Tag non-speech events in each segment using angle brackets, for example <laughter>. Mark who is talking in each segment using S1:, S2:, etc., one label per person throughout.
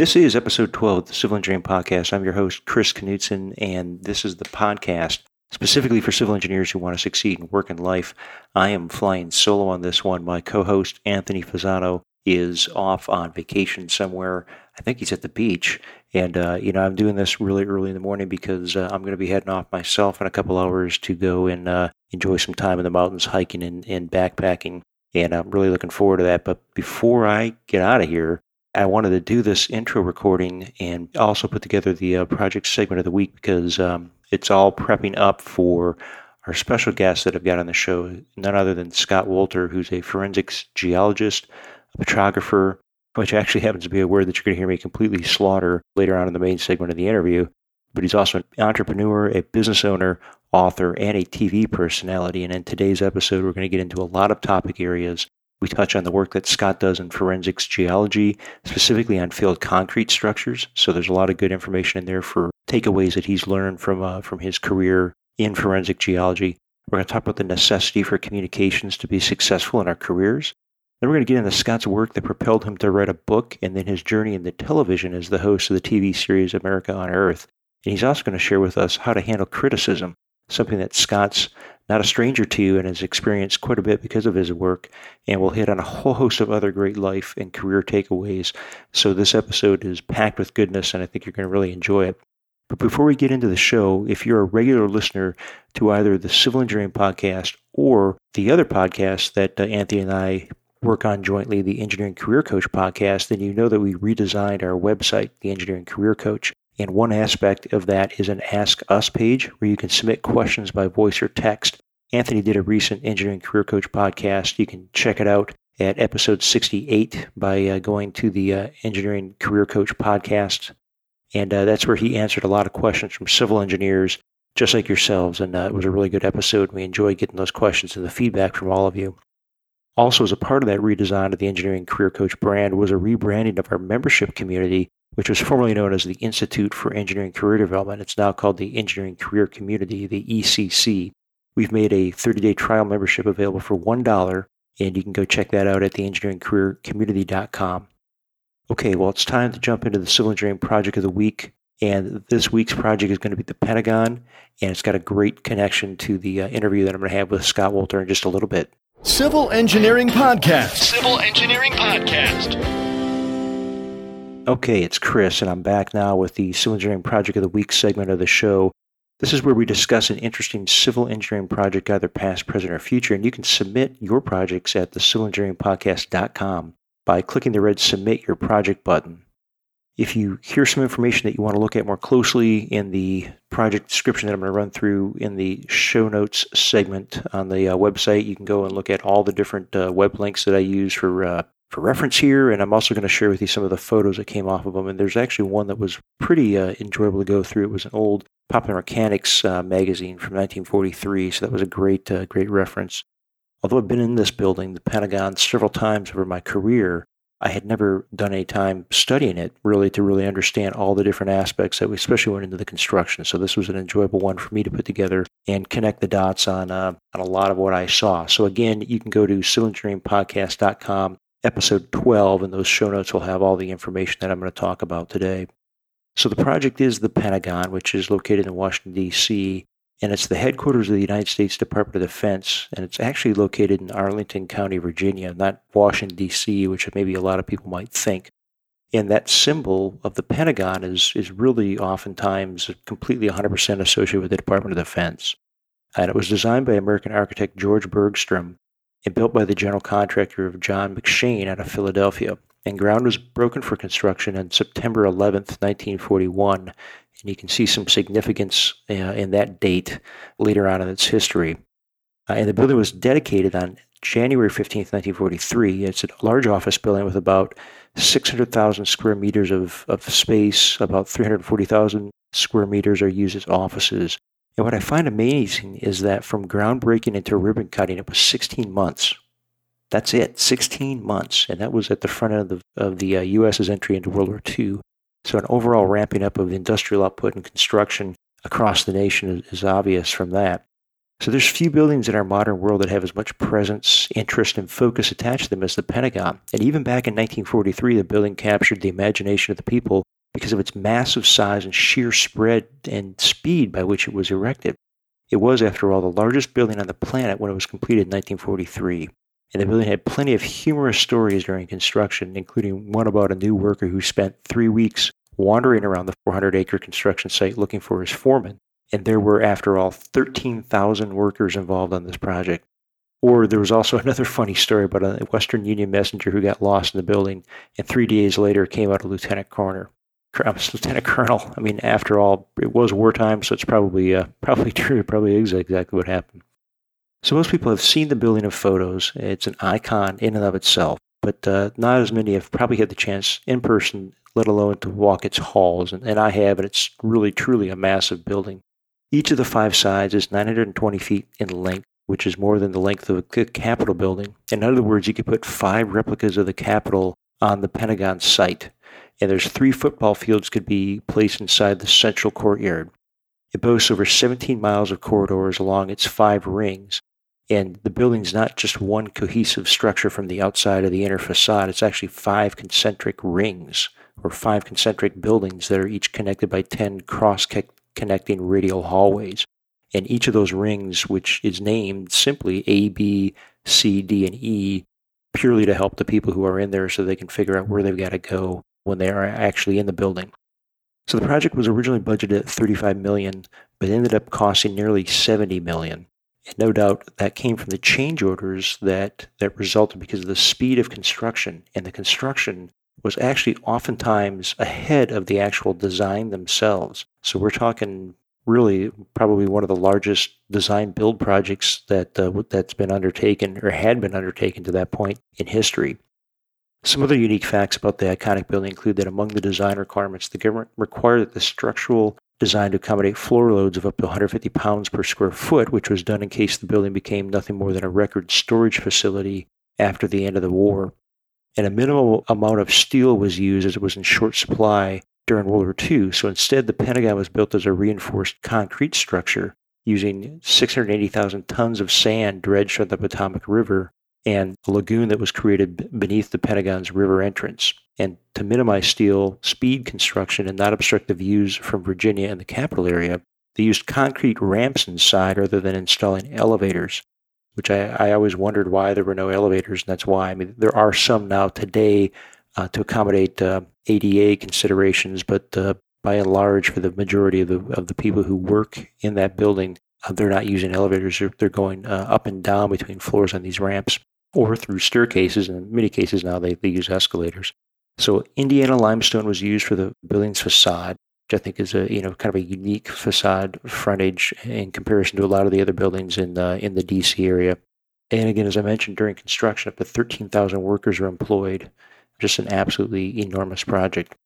S1: This is episode 12 of the Civil Engineering Podcast. I'm your host, Chris Knutson, and this is the podcast specifically for civil engineers who want to succeed in work and life. I am flying solo on this one. My co host, Anthony Fasano, is off on vacation somewhere. I think he's at the beach. And, uh, you know, I'm doing this really early in the morning because uh, I'm going to be heading off myself in a couple hours to go and uh, enjoy some time in the mountains, hiking and, and backpacking. And I'm really looking forward to that. But before I get out of here, I wanted to do this intro recording and also put together the uh, project segment of the week because um, it's all prepping up for our special guest that I've got on the show, none other than Scott Wolter, who's a forensics geologist, a petrographer, which actually <laughs> happens to be a word that you're going to hear me completely slaughter later on in the main segment of the interview. But he's also an entrepreneur, a business owner, author, and a TV personality. And in today's episode, we're going to get into a lot of topic areas we touch on the work that Scott does in forensics geology, specifically on field concrete structures. So there's a lot of good information in there for takeaways that he's learned from uh, from his career in forensic geology. We're going to talk about the necessity for communications to be successful in our careers. Then we're going to get into Scott's work that propelled him to write a book and then his journey into television as the host of the TV series America Unearthed. And he's also going to share with us how to handle criticism, something that Scott's not a stranger to and has experienced quite a bit because of his work. And we'll hit on a whole host of other great life and career takeaways. So this episode is packed with goodness, and I think you're going to really enjoy it. But before we get into the show, if you're a regular listener to either the Civil Engineering Podcast or the other podcast that uh, Anthony and I work on jointly, the Engineering Career Coach podcast, then you know that we redesigned our website, the Engineering Career Coach. And one aspect of that is an Ask Us page where you can submit questions by voice or text. Anthony did a recent Engineering Career Coach podcast. You can check it out at episode 68 by uh, going to the uh, Engineering Career Coach podcast. And uh, that's where he answered a lot of questions from civil engineers, just like yourselves. And uh, it was a really good episode. We enjoyed getting those questions and the feedback from all of you. Also, as a part of that redesign of the Engineering Career Coach brand was a rebranding of our membership community which was formerly known as the Institute for Engineering Career Development. It's now called the Engineering Career Community, the ECC. We've made a 30 day trial membership available for $1, and you can go check that out at theengineeringcareercommunity.com. Okay, well, it's time to jump into the civil engineering project of the week. And this week's project is going to be the Pentagon, and it's got a great connection to the uh, interview that I'm going to have with Scott Wolter in just a little bit.
S2: Civil Engineering Podcast. Civil Engineering Podcast.
S1: Okay, it's Chris, and I'm back now with the Civil Engineering Project of the Week segment of the show. This is where we discuss an interesting civil engineering project, either past, present, or future, and you can submit your projects at the civilengineeringpodcast.com by clicking the red Submit Your Project button. If you hear some information that you want to look at more closely in the project description that I'm going to run through in the show notes segment on the uh, website, you can go and look at all the different uh, web links that I use for uh, for reference here, and I'm also going to share with you some of the photos that came off of them. And there's actually one that was pretty uh, enjoyable to go through. It was an old Popular Mechanics uh, magazine from 1943, so that was a great, uh, great reference. Although I've been in this building, the Pentagon, several times over my career, I had never done any time studying it really to really understand all the different aspects that we especially went into the construction. So this was an enjoyable one for me to put together and connect the dots on uh, on a lot of what I saw. So again, you can go to civilengineeringpodcast.com episode 12, and those show notes will have all the information that I'm going to talk about today. So, the project is the Pentagon, which is located in Washington, D.C., and it's the headquarters of the United States Department of Defense, and it's actually located in Arlington County, Virginia, not Washington, D.C., which maybe a lot of people might think. And that symbol of the Pentagon is, is really oftentimes completely 100% associated with the Department of Defense. And it was designed by American architect George Bergstrom, and built by the general contractor of John McShain out of Philadelphia. And ground was broken for construction on September 11th, 1941. And you can see some significance uh, in that date later on in its history. Uh, and the building was dedicated on January 15th, 1943. It's a large office building with about 600,000 square meters of, of space, about 340,000 square meters are used as offices. And what I find amazing is that from groundbreaking into ribbon cutting, it was 16 months. That's it, 16 months. And that was at the front end of the, of the uh, U.S.'s entry into World War II. So, an overall ramping up of industrial output and construction across the nation is, is obvious from that. So there's few buildings in our modern world that have as much presence, interest, and focus attached to them as the Pentagon. And even back in 1943, the building captured the imagination of the people because of its massive size and sheer spread and speed by which it was erected. It was, after all, the largest building on the planet when it was completed in 1943. And the building had plenty of humorous stories during construction, including one about a new worker who spent three weeks wandering around the 400 acre construction site looking for his foreman and there were, after all, 13,000 workers involved on this project. Or there was also <laughs> another funny story about a Western Union messenger who got lost in the building and three days later came out a lieutenant colonel. Lieutenant Colonel. I mean, after all, it was wartime, so it's probably uh, <laughs> probably true. Probably is exactly what happened. So most people have seen the building of photos. It's an icon in and of itself, but uh, not as many have probably had the chance in person, let alone to walk its halls. And, and I have, and it's really truly a massive building. Each of the five sides is 920 feet in length, which is more than the length of the Capitol building. In other words, you could put five replicas of the Capitol on the Pentagon site, and there's three football fields could be placed inside the central courtyard. It boasts over 17 miles of corridors along its five rings, and the building's not just one cohesive structure from the outside of the inner facade, it's actually five concentric rings or five concentric buildings that are each connected by 10 cross connecting radial hallways. And each of those rings, which is named simply A, B, C, D, and E, purely to help the people who are in there so they can figure out where they've got to go when they are actually in the building. So the project was originally budgeted at 35 million, but ended up costing nearly 70 million. And no doubt that came from the change orders that, that resulted because of the speed of construction. And the construction was actually oftentimes ahead of the actual design themselves. So we're talking really probably one of the largest design build projects that uh, that's been undertaken or had been undertaken to that point in history. Some other unique facts about the iconic building include that among the design requirements, the government required that the structural design to accommodate floor loads of up to 150 pounds per square foot, which was done in case the building became nothing more than a record storage facility after the end of the war and a minimal amount of steel was used as it was in short supply during World War II. So instead, the Pentagon was built as a reinforced concrete structure using 680,000 tons of sand dredged from the Potomac River and a lagoon that was created beneath the Pentagon's river entrance. And to minimize steel speed construction and not obstruct the views from Virginia and the capital area, they used concrete ramps inside rather than installing elevators which I, I always wondered why there were no elevators, and that's why. I mean, there are some now today uh, to accommodate uh, ADA considerations, but uh, by and large, for the majority of the of the people who work in that building, uh, they're not using elevators. They're, they're going uh, up and down between floors on these ramps, or through staircases. And in many cases now, they, they use escalators. So Indiana limestone was used for the building's facade which I think is a you know kind of a unique facade frontage in comparison to a lot of the other buildings in the in the DC area. And again, as I mentioned, during construction, up to 13,000 workers are employed. Just an absolutely enormous project.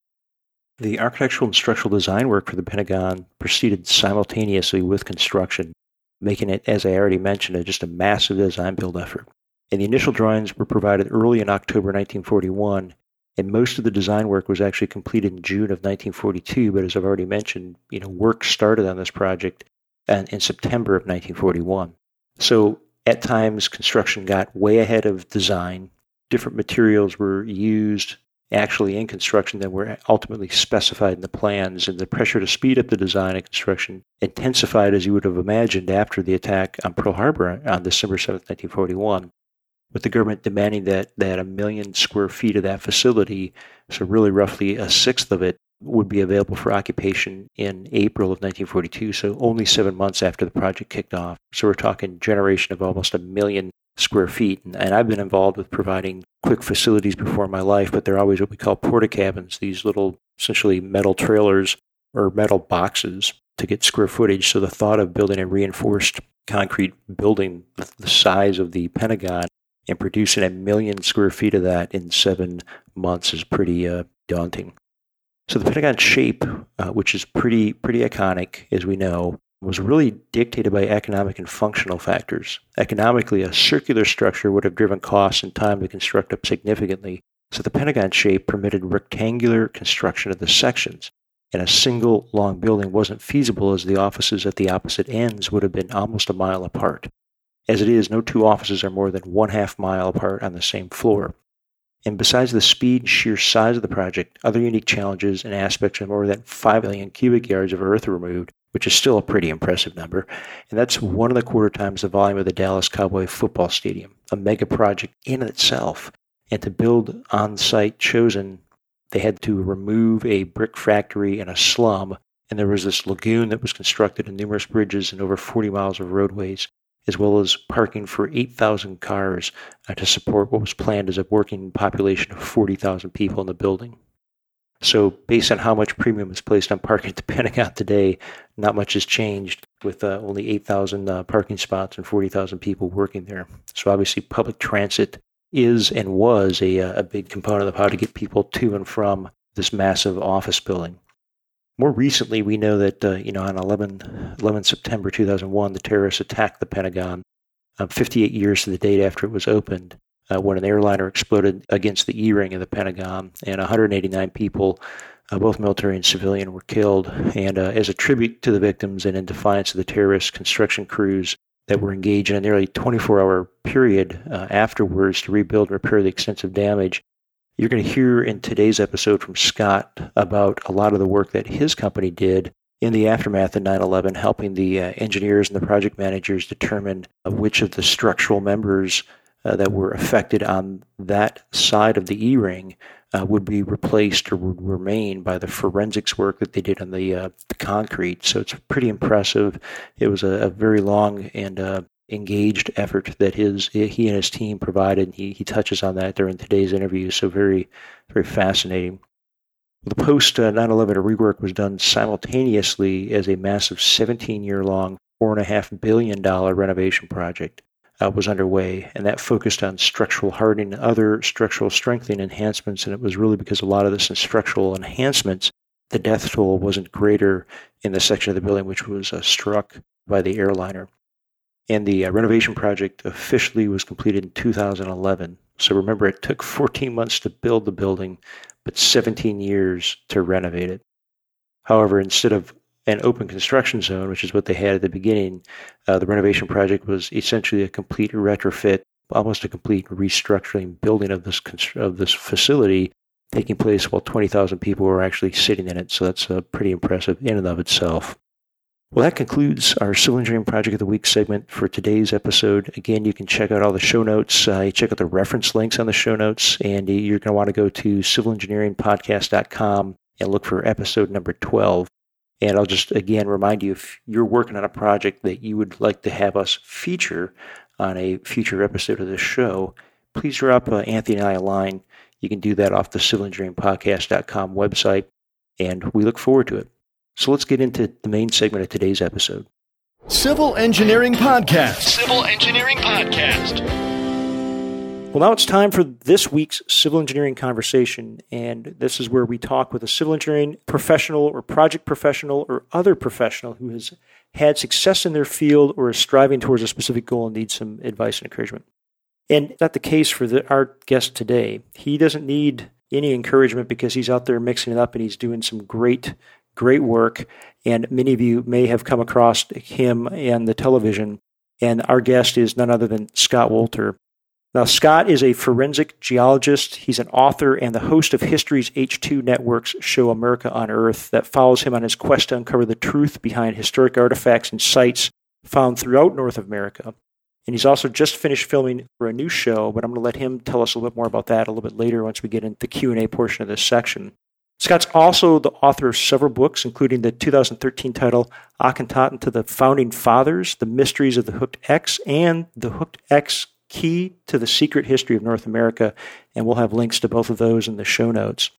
S1: The architectural and structural design work for the Pentagon proceeded simultaneously with construction, making it, as I already mentioned, just a massive design build effort. And the initial drawings were provided early in October 1941 and most of the design work was actually completed in June of 1942. But as I've already mentioned, you know, work started on this project in September of 1941. So at times, construction got way ahead of design. Different materials were used actually in construction than were ultimately specified in the plans, and the pressure to speed up the design and construction intensified as you would have imagined after the attack on Pearl Harbor on December 7, 1941 with the government demanding that, that a million square feet of that facility, so really roughly a sixth of it, would be available for occupation in April of 1942, so only seven months after the project kicked off. So we're talking generation of almost a million square feet. And, and I've been involved with providing quick facilities before my life, but they're always what we call porta cabins. these little essentially metal trailers or metal boxes to get square footage. So the thought of building a reinforced concrete building the size of the Pentagon and producing a million square feet of that in seven months is pretty uh, daunting. So the Pentagon shape, uh, which is pretty pretty iconic, as we know, was really dictated by economic and functional factors. Economically, a circular structure would have driven costs and time to construct up significantly, so the Pentagon shape permitted rectangular construction of the sections, and a single long building wasn't feasible as the offices at the opposite ends would have been almost a mile apart. As it is, no two offices are more than one half mile apart on the same floor. And besides the speed and sheer size of the project, other unique challenges and aspects are more than 5 million cubic yards of earth removed, which is still a pretty impressive number. And that's one and a quarter times the volume of the Dallas Cowboy football stadium, a mega project in itself. And to build on site chosen, they had to remove a brick factory and a slum. And there was this lagoon that was constructed and numerous bridges and over 40 miles of roadways as well as parking for 8,000 cars uh, to support what was planned as a working population of 40,000 people in the building. So, based on how much premium is placed on parking <laughs> at the Pentagon today, not much has changed with uh, only 8,000 uh, parking spots and 40,000 people working there. So, obviously, public transit is and was a, uh, a big component of how to get people to and from this massive office building. More recently, we know that uh, you know on 11, 11 September 2001, the terrorists attacked the Pentagon. Um, 58 years to the date after it was opened, uh, when an airliner exploded against the E-ring of the Pentagon, and 189 people, uh, both military and civilian, were killed. And uh, as a tribute to the victims and in defiance of the terrorist construction crews that were engaged in a nearly 24-hour period uh, afterwards to rebuild and repair the extensive damage, you're going to hear in today's episode from Scott about a lot of the work that his company did in the aftermath of 9 11, helping the uh, engineers and the project managers determine uh, which of the structural members uh, that were affected on that side of the E ring uh, would be replaced or would remain by the forensics work that they did on the, uh, the concrete. So it's pretty impressive. It was a, a very long and uh, engaged effort that his he and his team provided. He he touches on that during today's interview. So very very fascinating. The post 9/11 rework was done simultaneously as a massive 17-year long, four and a half billion dollar renovation project uh, was underway, and that focused on structural hardening other structural strengthening enhancements. And it was really because a lot of this structural enhancements, the death toll wasn't greater in the section of the building which was uh, struck by the airliner. And the uh, renovation project officially was completed in 2011. So remember, it took 14 months to build the building, but 17 years to renovate it. However, instead of an open construction zone, which is what they had at the beginning, uh, the renovation project was essentially a complete retrofit, almost a complete restructuring building of this of this facility taking place while 20,000 people were actually sitting in it. So that's uh, pretty impressive in and of itself. Well, that concludes our Civil Engineering Project of the Week segment for today's episode. Again, you can check out all the show notes. Uh, check out the reference links on the show notes, and you're going to want to go to civilengineeringpodcast.com and look for episode number 12. And I'll just again remind you if you're working on a project that you would like to have us feature on a future episode of this show, please drop uh, Anthony and I a line. You can do that off the civilengineeringpodcast.com website, and we look forward to it. So let's get into the main segment of today's episode.
S2: Civil Engineering Podcast.
S3: Civil Engineering Podcast.
S1: Well, now it's time for this week's civil engineering conversation. And this is where we talk with a civil engineering professional or project professional or other professional who has had success in their field or is striving towards a specific goal and needs some advice and encouragement. And that's the case for the, our guest today. He doesn't need any encouragement because he's out there mixing it up and he's doing some great great work. And many of you may have come across him in the television. And our guest is none other than Scott Wolter. Now, Scott is a forensic geologist. He's an author and the host of History's H2 Network's show America Unearthed that follows him on his quest to uncover the truth behind historic artifacts and sites found throughout North America. And he's also just finished filming for a new show, but I'm going to let him tell us a little bit more about that a little bit later once we get into the Q&A portion of this section. Scott's also the author of several books, including the 2013 title Akhenaten to the Founding Fathers, The Mysteries of the Hooked X, and The Hooked X Key to the Secret History of North America. And we'll have links to both of those in the show notes.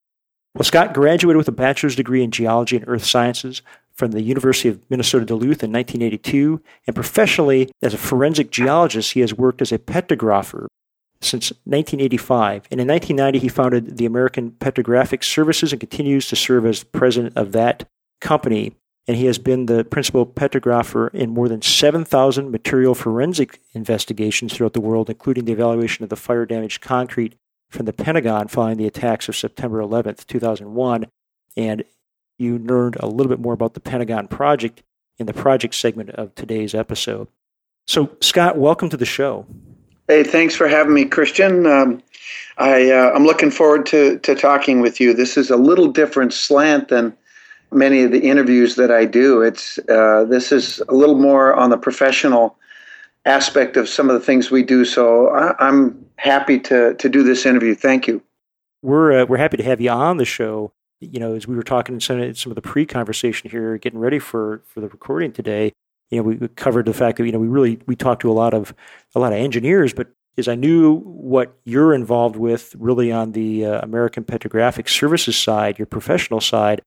S1: Well, Scott graduated with a bachelor's degree in geology and earth sciences from the University of Minnesota Duluth in 1982. And professionally, as a forensic geologist, he has worked as a petrographer since 1985. And in 1990, he founded the American Petrographic Services and continues to serve as president of that company. And he has been the principal petrographer in more than 7,000 material forensic investigations throughout the world, including the evaluation of the fire damaged concrete from the Pentagon following the attacks of September 11th, 2001. And you learned a little bit more about the Pentagon project in the project segment of today's episode. So, Scott, welcome to the show.
S4: Hey, thanks for having me, Christian. Um, I, uh, I'm looking forward to, to talking with you. This is a little different slant than many of the interviews that I do. It's uh, this is a little more on the professional aspect of some of the things we do. So I, am happy to to do this interview. Thank you.
S1: We're uh, we're happy to have you on the show. You know, as we were talking in some, some of the pre-conversation here, getting ready for for the recording today, you know, we, covered the fact that you know we really we talked to a lot of a lot of engineers, but as I knew what you're involved with, really on the uh, American Petrographic Services side, your professional side,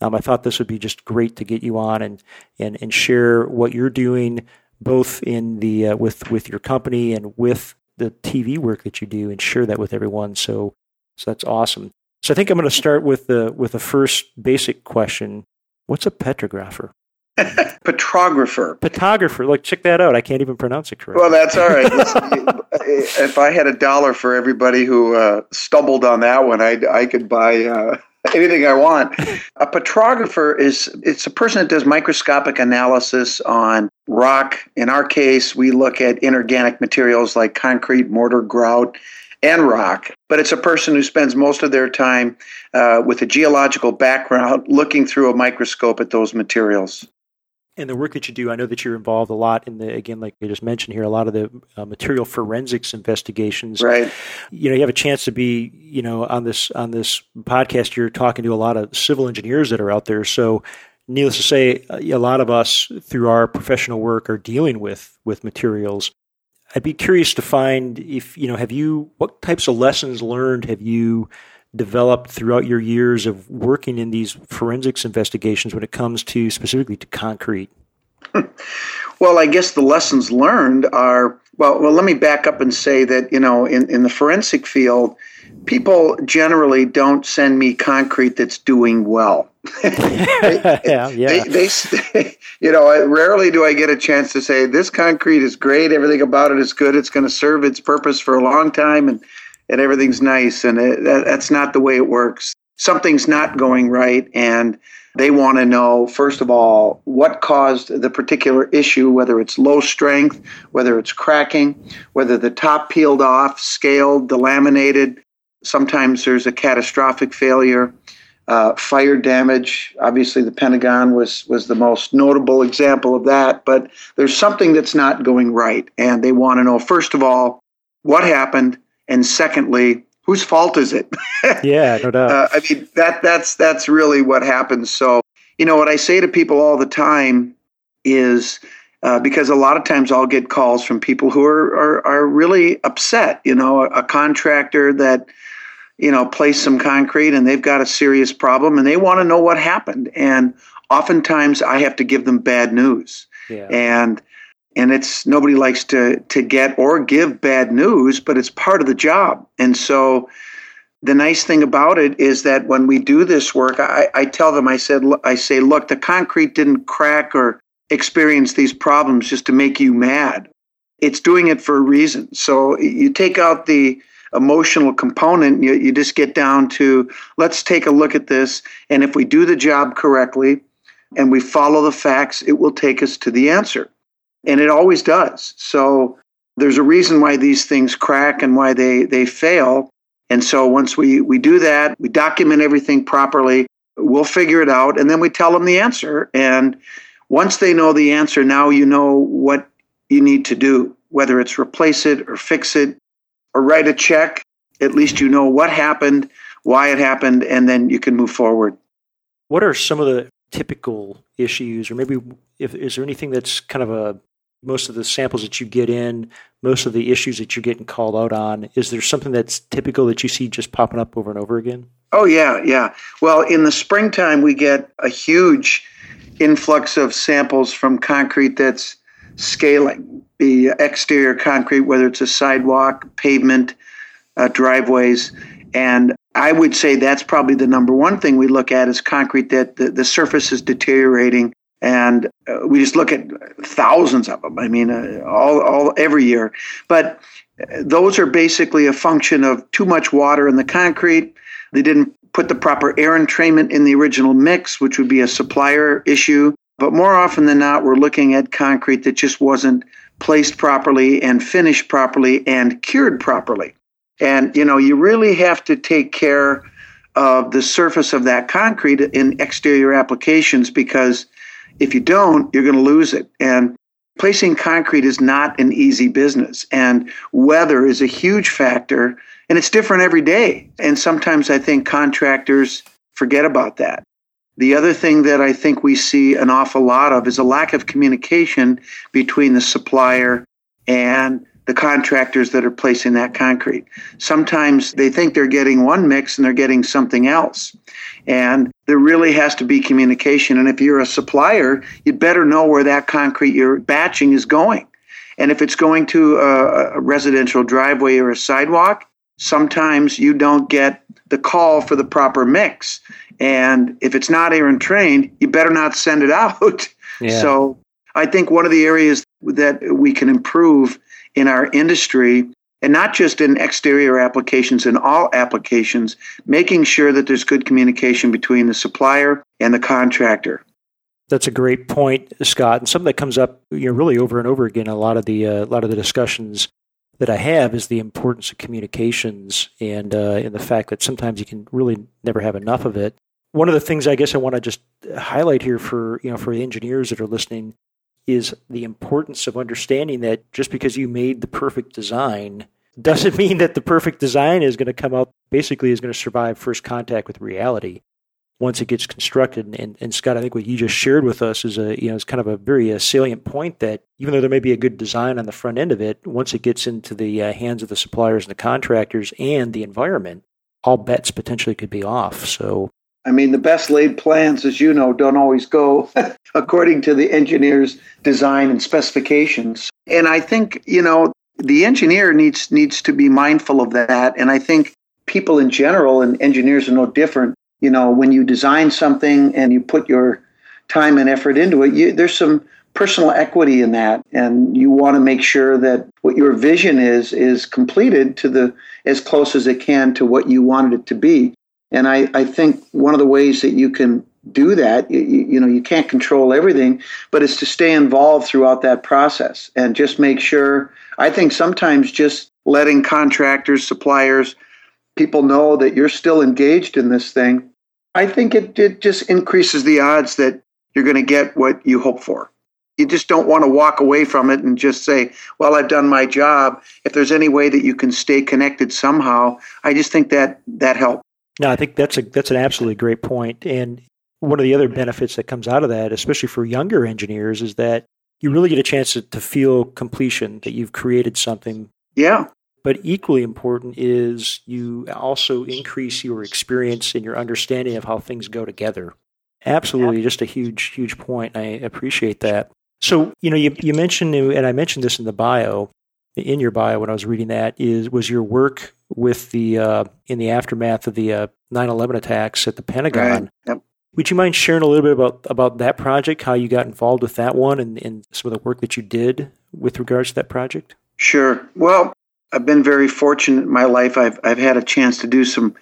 S1: um, I thought this would be just great to get you on and and and share what you're doing, both in the uh, with with your company and with the TV work that you do, and share that with everyone. So so that's awesome. So I think I'm going to start with the with the first basic question: What's a petrographer? <laughs>
S4: Petrographer.
S1: Petrographer. Like, check that out. I can't even pronounce it correctly.
S4: Well, that's all right. <laughs> if I had a dollar for everybody who uh, stumbled on that one, I I could buy. Uh, <laughs> anything I want. A petrographer is it's a person that does microscopic analysis on rock. In our case, we look at inorganic materials like concrete, mortar, grout, and rock. But it's a person who spends most of their time uh, with a geological background looking through a microscope at those materials
S1: and the work that you do, I know that you're involved a lot in the again, like I just mentioned here, a lot of the uh, material forensics investigations.
S4: Right.
S1: You know, you have a chance to be, you know, on this on this podcast. You're talking to a lot of civil engineers that are out there. So, needless to say, a lot of us through our professional work are dealing with with materials. I'd be curious to find if you know, have you what types of lessons learned have you developed throughout your years of working in these forensics investigations when it comes to specifically to concrete? <laughs>
S4: well, I guess the lessons learned are well. Well, let me back up and say that you know, in in the forensic field, people generally don't send me concrete that's doing well.
S1: they, <laughs> <laughs> yeah, yeah.
S4: They, they, you know, rarely do I get a chance to say this concrete is great. Everything about it is good. It's going to serve its purpose for a long time, and and everything's nice. And it, that, that's not the way it works. Something's not going right. And they want to know, first of all, what caused the particular issue, whether it's low strength, whether it's cracking, whether the top peeled off, scaled, delaminated. Sometimes there's a catastrophic failure. Uh, fire damage. Obviously, the Pentagon was was the most notable example of that. But there's something that's not going right, and they want to know first of all what happened, and secondly, whose fault is it? <laughs>
S1: yeah, no doubt. Uh,
S4: I mean that that's that's really what happens. So you know what I say to people all the time is uh, because a lot of times I'll get calls from people who are are, are really upset. You know, a, a contractor that you know placed some concrete and they've got a serious problem and they want to know what happened. And oftentimes I have to give them bad news. Yeah. And and it's nobody likes to to get or give bad news but it's part of the job. And so the nice thing about it is that when we do this work i, I tell them i said i say look the concrete didn't crack or experience these problems just to make you mad. It's doing it for a reason. So you take out the emotional component you, you just get down to let's take a look at this and if we do the job correctly and we follow the facts it will take us to the answer and it always does. So there's a reason why these things crack and why they they fail. And so once we we do that, we document everything properly, we'll figure it out and then we tell them the answer and once they know the answer, now you know what you need to do, whether it's replace it or fix it or write a check. At least you know what happened, why it happened, and then you can move forward.
S1: What are some of the typical issues, or maybe if is there anything that's kind of a most of the samples that you get in, most of the issues that you're getting called out on, is there something that's typical that you see just popping up over and over again?
S4: Oh, yeah, yeah. Well, in the springtime, we get a huge influx of samples from concrete that's scaling the exterior concrete, whether it's a sidewalk, pavement, uh, driveways. And I would say that's probably the number one thing we look at is concrete that the, the surface is deteriorating. And uh, we just look at thousands of them. I mean, uh, all, all every year. But uh, those are basically a function of too much water in the concrete. They didn't put the proper air entrainment in the original mix, which would be a supplier issue. But more often than not, we're looking at concrete that just wasn't placed properly and finished properly and cured properly. And, you know, you really have to take care of the surface of that concrete in exterior applications because if you don't, you're going to lose it. And placing concrete is not an easy business. And weather is a huge factor, and it's different every day. And sometimes I think contractors forget about that. The other thing that I think we see an awful lot of is a lack of communication between the supplier and the contractors that are placing that concrete. Sometimes they think they're getting one mix and they're getting something else. And there really has to be communication. And if you're a supplier, you better know where that concrete you're batching is going. And if it's going to a, a residential driveway or a sidewalk, sometimes you don't get the call for the proper mix. And if it's not air entrained, you better not send it <laughs> out. Yeah. So I think one of the areas that we can improve in our industry and not just in exterior applications, in all applications, making sure that there's good communication between the supplier and the contractor.
S1: That's a great point, Scott, and something that comes up you know really over and over again. A lot of the uh, a lot of the discussions that I have is the importance of communications and uh, and the fact that sometimes you can really never have enough of it. One of the things I guess I want to just highlight here for you know for the engineers that are listening is the importance of understanding that just because you made the perfect design doesn't <laughs> mean that the perfect design is going to come out basically is going to survive first contact with reality once it gets constructed. And, and Scott, I think what you just shared with us is a you know it's kind of a very uh, salient point that even though there may be a good design on the front end of it, once it gets into the uh, hands of the suppliers and the contractors and the environment, all bets potentially could be off. So
S4: I mean, the best laid plans, as you know, don't always go <laughs> according to the engineer's design and specifications. And I think, you know, the engineer needs needs to be mindful of that. And I think people in general and engineers are no different. You know, when you design something and you put your time and effort into it, you, there's some personal equity in that, and you want to make sure that what your vision is is completed to the as close as it can to what you wanted it to be. And I, I think one of the ways that you can do that, you, you know, you can't control everything, but it's to stay involved throughout that process and just make sure. I think sometimes just letting contractors, suppliers, people know that you're still engaged in this thing, I think it, it just increases the odds that you're going to get what you hope for. You just don't want to walk away from it and just say, well, I've done my job. If there's any way that you can stay connected somehow, I just think that that helps.
S1: No, I think that's a that's an absolutely great point. And one of the other benefits that comes out of that, especially for younger engineers, is that you really get a chance to, to feel completion that you've created something.
S4: Yeah.
S1: But equally important is you also increase your experience and your understanding of how things go together. Absolutely, just a huge, huge point. I appreciate that. So, you know, you, you mentioned, and I mentioned this in the bio, in your bio when I was reading that, is was your work with the uh, in the aftermath of the uh, 9/11 attacks at the Pentagon. Right. Yep. Would you mind sharing a little bit about about that project, how you got involved with that one, and, and some of the work that you did with regards to that project?
S4: Sure. Well, I've been very fortunate in my life. I've I've had a chance to do some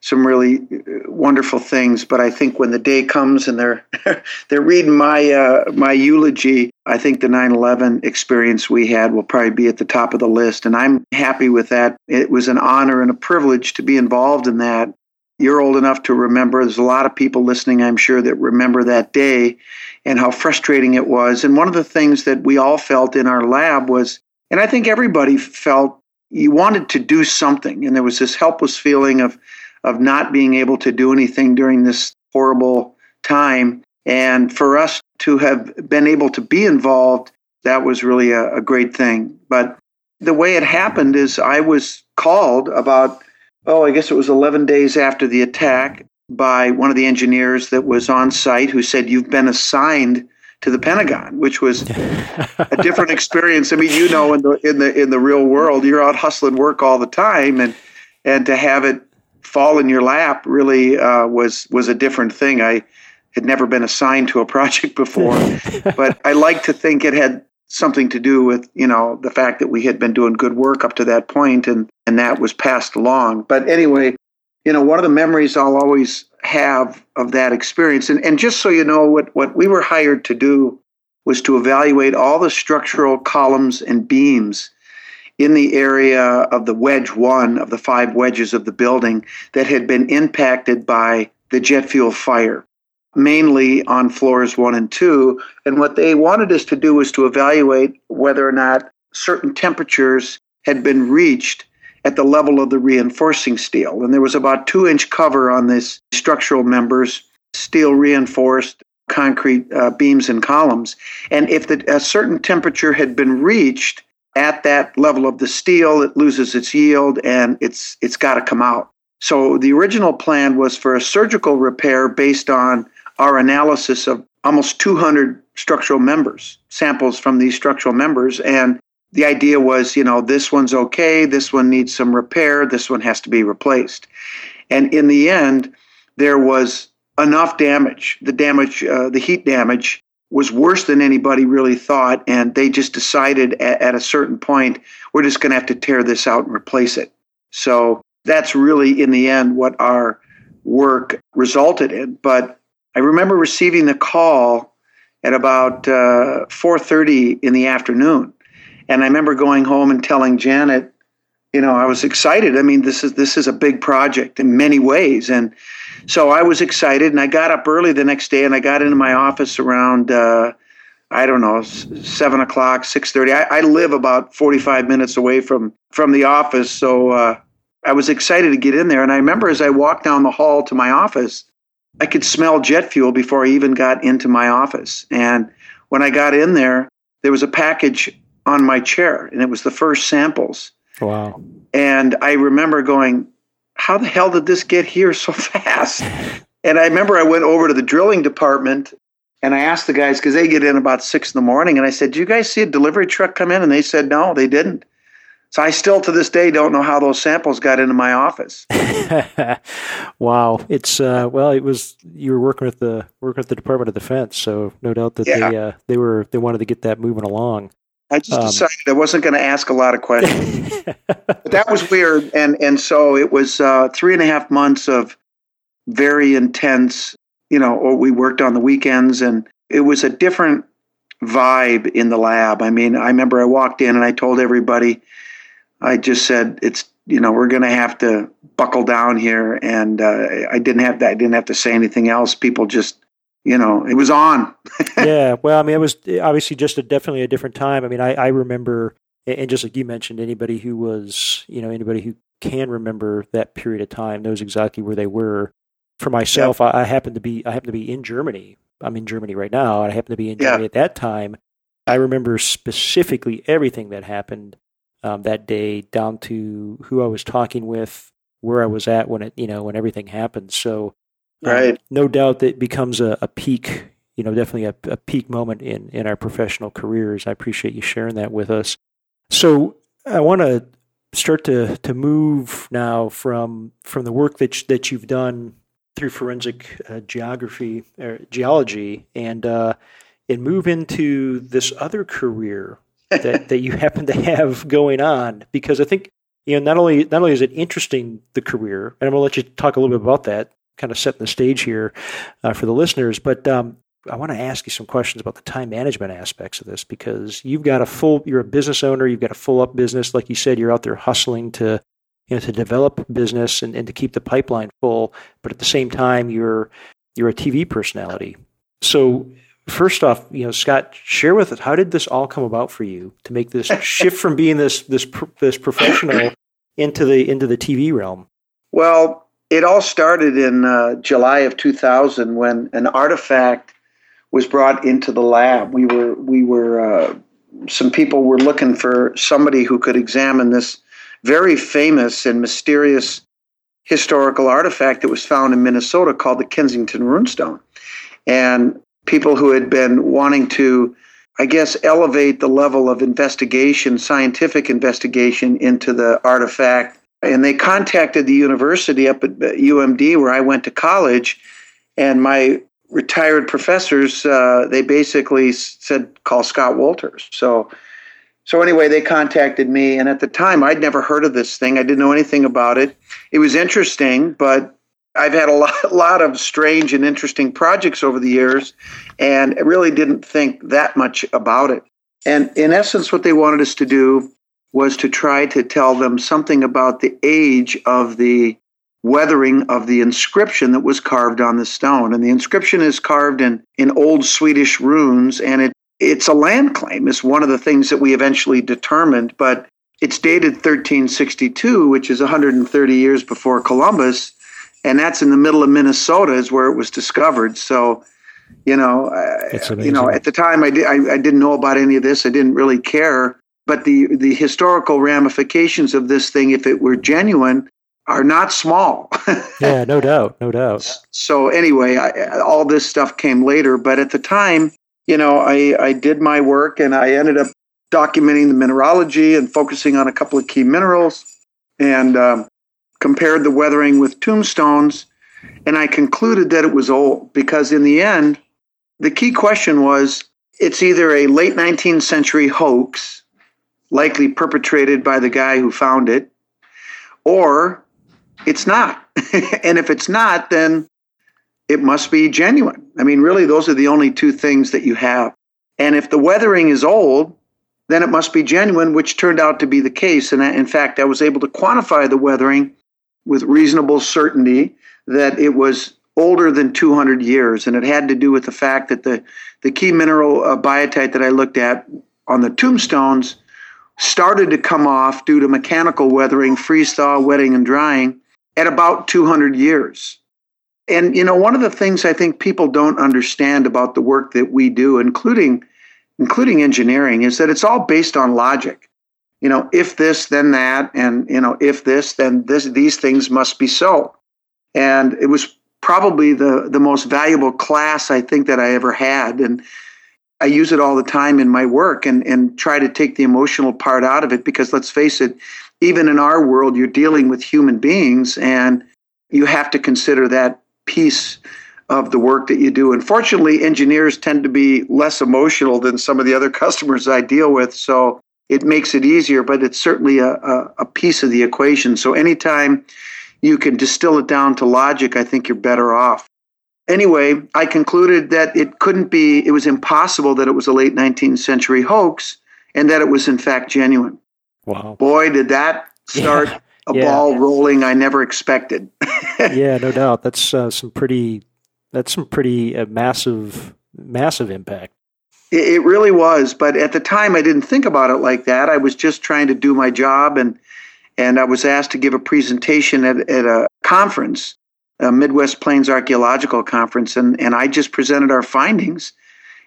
S4: some really uh, wonderful things. But I think when the day comes and they're <laughs> they're reading my uh, my eulogy, I think the 9/11 experience we had will probably be at the top of the list, and I'm happy with that. It was an honor and a privilege to be involved in that. You're old enough to remember. There's a lot of people listening, I'm sure, that remember that day and how frustrating it was. And one of the things that we all felt in our lab was, and I think everybody felt, you wanted to do something, and there was this helpless feeling of of not being able to do anything during this horrible time. And for us to have been able to be involved, that was really a, a great thing. But the way it happened is I was called about, oh, I guess it was 11 days after the attack by one of the engineers that was on site who said, You've been assigned to the Pentagon, which was <laughs> a different experience. I mean, you know, in the in the in the real world, you're out hustling work all the time, and and to have it fall in your lap really uh, was was a different thing. I had never been assigned to a <laughs> project before, but I like to think it had something to do with you know the fact that we had been doing good work up to that point, and and that was passed along. But anyway, you know, one of the memories I'll always have of that experience. And, and just so you know, what, what we were hired to do was to evaluate all the structural columns and beams in the area of the wedge one of the five wedges of the building that had been impacted by the jet fuel fire, mainly on floors one and two. And what they wanted us to do was to evaluate whether or not certain temperatures had been reached at the level of the reinforcing steel. And there was about two inch cover on this structural members, steel reinforced concrete uh, beams and columns. And if the, a certain temperature had been reached at that level of the steel, it loses its yield and it's it's got to come out. So the original plan was for a surgical repair based on our analysis of almost 200 structural members, samples from these structural members, and the idea was, you know, this one's okay, this one needs some repair, this one has to be replaced. And in the end, there was enough damage. The damage, uh, the heat damage, was worse than anybody really thought. And they just decided at, at a certain point, we're just going to have to tear this out and replace it. So that's really, in the end, what our work resulted in. But I remember receiving the call at about uh, 4:30 in the afternoon and I remember going home and telling Janet, you know, I was excited. I mean, this is this is a big project in many ways, and so I was excited. And I got up early the next day, and I got into my office around uh, I don't know seven o'clock, six thirty. I, I, live about forty five minutes away from from the office, so uh, I was excited to get in there. And I remember as I walked down the hall to my office, I could smell jet fuel before I even got into my office. And when I got in there, there was a package on my chair, and it was the first samples.
S1: Wow.
S4: And I remember going, How the hell did this get here so <laughs> fast? and I remember I went over to the drilling department and I asked the guys, because they get in about six in the morning, and I said, Do you guys see a delivery truck come in? And they said, No, they didn't. So I still to this day don't know how those samples got into my office. <laughs>
S1: wow, it's uh, well, it was you were working with the working with the Department of Defense, so no doubt that yeah. they uh, they were they wanted to get that moving along.
S4: I just um, decided I wasn't going to ask a lot of questions. but <laughs> that was weird, and and so it was uh, three and a half months of very intense. You know, or we worked on the weekends, and it was a different vibe in the lab. I mean, I remember I walked in and I told everybody, I just said, "It's you know, we're going to have to buckle down here," and uh, I didn't have that. I didn't have to say anything else. People just you know, it was on. <laughs>
S1: yeah, well, I mean, it was obviously just a, definitely a different time. I mean, I, I remember, and just like you mentioned, anybody who was, you know, anybody who can remember that period of time knows exactly where they were. For myself, yep. I, I happen to be, I happen to be in Germany. I'm in Germany right now. I happen to be in Germany yeah. at that time. I remember specifically everything that happened um, that day, down to who I was talking with, where I was at when it, you know, when everything happened. So
S4: right. Um,
S1: no doubt that becomes a, a peak, you know, definitely a, a, peak moment in, in our professional careers. I appreciate you sharing that with us. So I want to start to, to move now from, from the work that, that you've done through forensic uh, geography or geology and, uh, and move into this other career <laughs> that, that you happen to have going on because I think you know not only not only is it interesting the career and I'm going to let you talk a little bit about that kind of setting the stage here uh, for the listeners. But um, I want to ask you some questions about the time management aspects of this because you've got a full, you're a business owner, you've got a full up business. Like you said, you're out there hustling to, you know, to develop business and, and to keep the pipeline full. But at the same time, you're, you're a TV personality. So first off, you know, Scott, share with us, how did this all come about for you to make this <laughs> shift from being this, this, this professional into the, into the TV realm?
S4: Well, it all started in uh, July of 2000 when an artifact was brought into the lab. We were we were uh, some people were looking for somebody who could examine this very famous and mysterious historical artifact that was found in Minnesota called the Kensington Runestone. And people who had been wanting to, I guess, elevate the level of investigation, scientific investigation into the artifact. And they contacted the university up at UMD where I went to college. And my retired professors, uh, they basically said, call Scott Wolters. So, so anyway, they contacted me. And at the time, I'd never heard of this thing. I didn't know anything about it. It was interesting, but I've had a lot, a <laughs> lot of strange and interesting projects over the years, and I really didn't think that much about it. And in essence, what they wanted us to do was to try to tell them something about the age of the weathering of the inscription that was carved on the stone. And the inscription is carved in, in old Swedish runes, and it, it's a land claim. It's one of the things that we eventually determined, but it's dated 1362, which is 130 years before Columbus and that's in the middle of Minnesota is where it was discovered. So, you know, uh, you know, at the time I, di- I, I didn't know about any of this. I didn't really care. But the the historical ramifications of this thing, if it were genuine, are not small. <laughs>
S1: yeah, no doubt, no doubt.
S4: So anyway, I, all this stuff came later, but at the time, you know, I I did my work and I ended up documenting the mineralogy and focusing on a couple of key minerals. And um, compared the weathering with tombstones, and I concluded that it was old because, in the end, the key question was it's either a late 19th century hoax, likely perpetrated by the guy who found it, or it's not. <laughs> and if it's not, then it must be genuine. I mean, really, those are the only two things that you have. And if the weathering is old, then it must be genuine, which turned out to be the case. And in fact, I was able to quantify the weathering with reasonable certainty that it was older than 200 years, and it had to do with the fact that the, the key mineral uh, biotite that I looked at on the tombstones started to come off due to mechanical weathering, freeze thaw, wetting, and drying at about 200 years. And, you know, one of the things I think people don't understand about the work that we do, including, including engineering, is that it's all based on logic you know, if this, then that, and you know, if this, then this, these things must be so. And it was probably the the most valuable class I think that I ever had, and I use it all the time in my work, and and try to take the emotional part out of it because let's face it, even in our world, you're dealing with human beings, and you have to consider that piece of the work that you do. Unfortunately, engineers tend to be less emotional than some of the other <laughs> customers I deal with, so it makes it easier, but it's certainly a, a, a piece of the equation. So anytime you can distill it down to logic, I think you're better off. Anyway, I concluded that it couldn't be, it was impossible that it was a late 19th century hoax and that it was in fact genuine.
S1: Wow.
S4: Boy, did that <laughs> start yeah. a yeah. ball rolling I never expected. <laughs>
S1: yeah, no doubt. That's uh, some pretty, that's some pretty uh, massive, massive impact.
S4: It really was, but at the time I didn't think about it like that. I was just trying to do my job, and and I was asked to give a presentation at, at a conference, a Midwest Plains Archaeological Conference, and and I just presented our findings,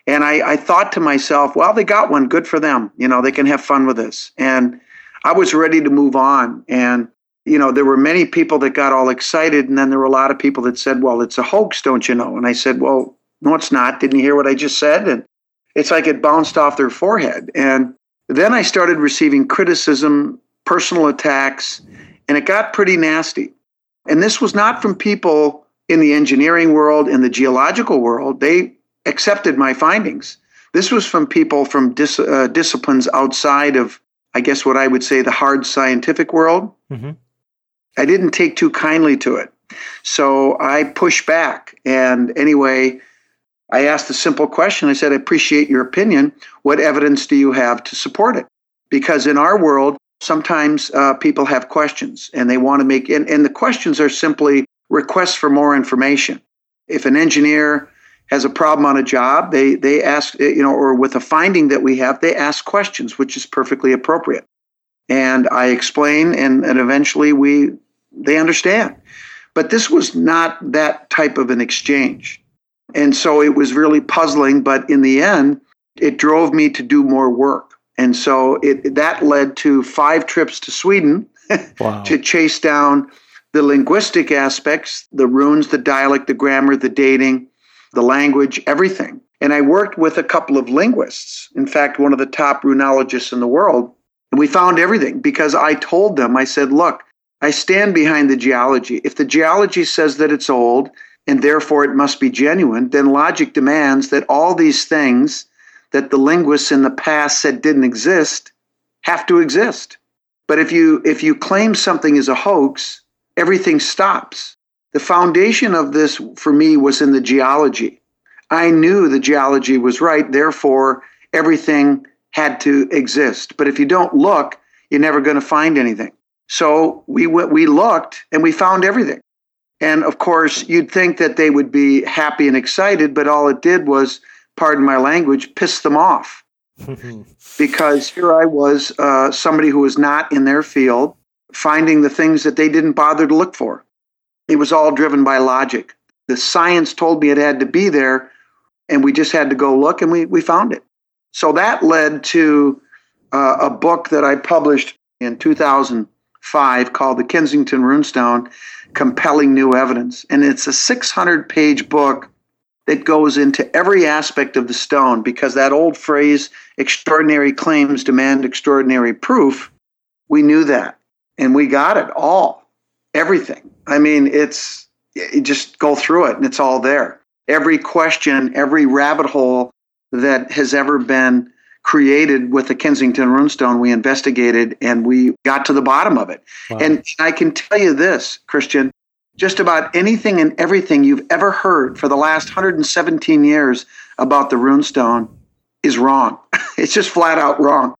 S4: and I, I thought to myself, well, they got one, good for them. You know, they can have fun with this, and I was ready to move on, and you know, there were many people that got all excited, and then there were a lot of people that said, well, it's a hoax, don't you know? And I said, well, no, it's not. Didn't you hear what I just said? And it's like it bounced off their forehead. And then I started receiving criticism, personal attacks, and it got pretty nasty. And this was not from people in the engineering world, in the geological world. They accepted my findings. This was from people from dis- uh, disciplines outside of, I guess, what I would say the hard scientific world. Mm-hmm. I didn't take too kindly to it. So I pushed back. And anyway, I asked a simple question. I said, I appreciate your opinion. What evidence do you have to support it? Because in our world, sometimes uh, people have questions and they want to make, and, and the questions are simply requests for more information. If an engineer has a problem on a job, they, they ask, you know, or with a finding that we have, they ask questions, which is perfectly appropriate. And I explain, and, and eventually we, they understand. But this was not that type of an exchange. And so it was really puzzling, but in the end, it drove me to do more work. And so it, that led to five trips to Sweden <laughs> wow. to chase down the linguistic aspects, the runes, the dialect, the grammar, the dating, the language, everything. And I worked with a couple of linguists, in fact, one of the top runologists in the world. And we found everything because I told them, I said, look, I stand behind the geology. If the geology says that it's old and therefore it must be genuine, then logic demands that all these things that the linguists in the past said didn't exist have to exist. But if you if you claim something is a hoax, everything stops. The foundation of this for me was in the geology. I knew the geology was right, therefore, everything had to exist. But if you don't look, you're never going to find anything. So we, went, we looked and we found everything. And of course, you'd think that they would be happy and excited, but all it did was, pardon my language, piss them off. <laughs> because here I was, uh, somebody who was not in their field, finding the things that they didn't bother to look for. It was all driven by logic. The science told me it had to be there, and we just had to go look, and we, we found it. So that led to uh, a book that I published in 2005 called The Kensington Runestone Compelling New Evidence. And it's a 600 page book that goes into every aspect of the stone because that old phrase, extraordinary claims demand extraordinary proof, we knew that and we got it all, everything. I mean, it's you just go through it and it's all there. Every question, every rabbit hole that has ever been created with the Kensington Runestone, we investigated and we got to the bottom of it. Wow. And I can tell you this, Christian, just about anything and everything you've ever heard for the last 117 years about the runestone is wrong. <laughs> it's just flat out wrong.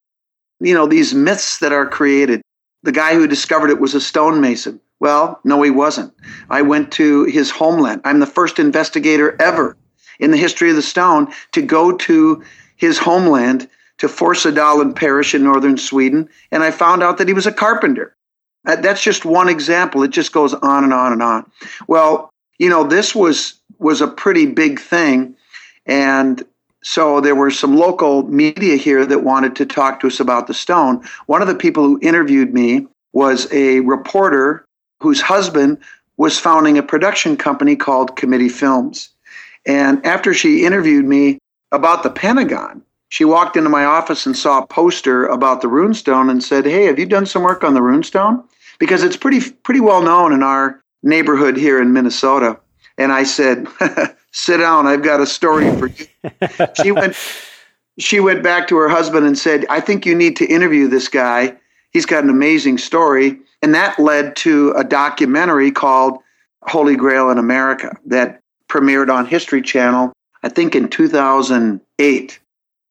S4: You know, these myths that are created. The guy who discovered it was a stonemason. Well, no, he wasn't. I went to his homeland. I'm the first investigator ever in the history of the stone to go to his homeland to Forsadalen parish in northern Sweden, and I found out that he was a carpenter. That's just one example. It just goes on and on and on. Well, you know, this was was a pretty big thing, and so there were some local media here that wanted to talk to us about the stone. One of the people who interviewed me was a reporter whose husband was founding a production company called Committee Films. And after she interviewed me about the Pentagon, she walked into my office and saw a poster about the runestone and said, "Hey, have you done some work on the runestone?" Because it's pretty pretty well known in our neighborhood here in Minnesota. And I said, <laughs> "Sit down. I've got a story for you." <laughs> she went she went back to her husband and said, "I think you need to interview this guy. He's got an amazing story." And that led to a documentary called Holy Grail in America that premiered on History Channel, I think in 2008.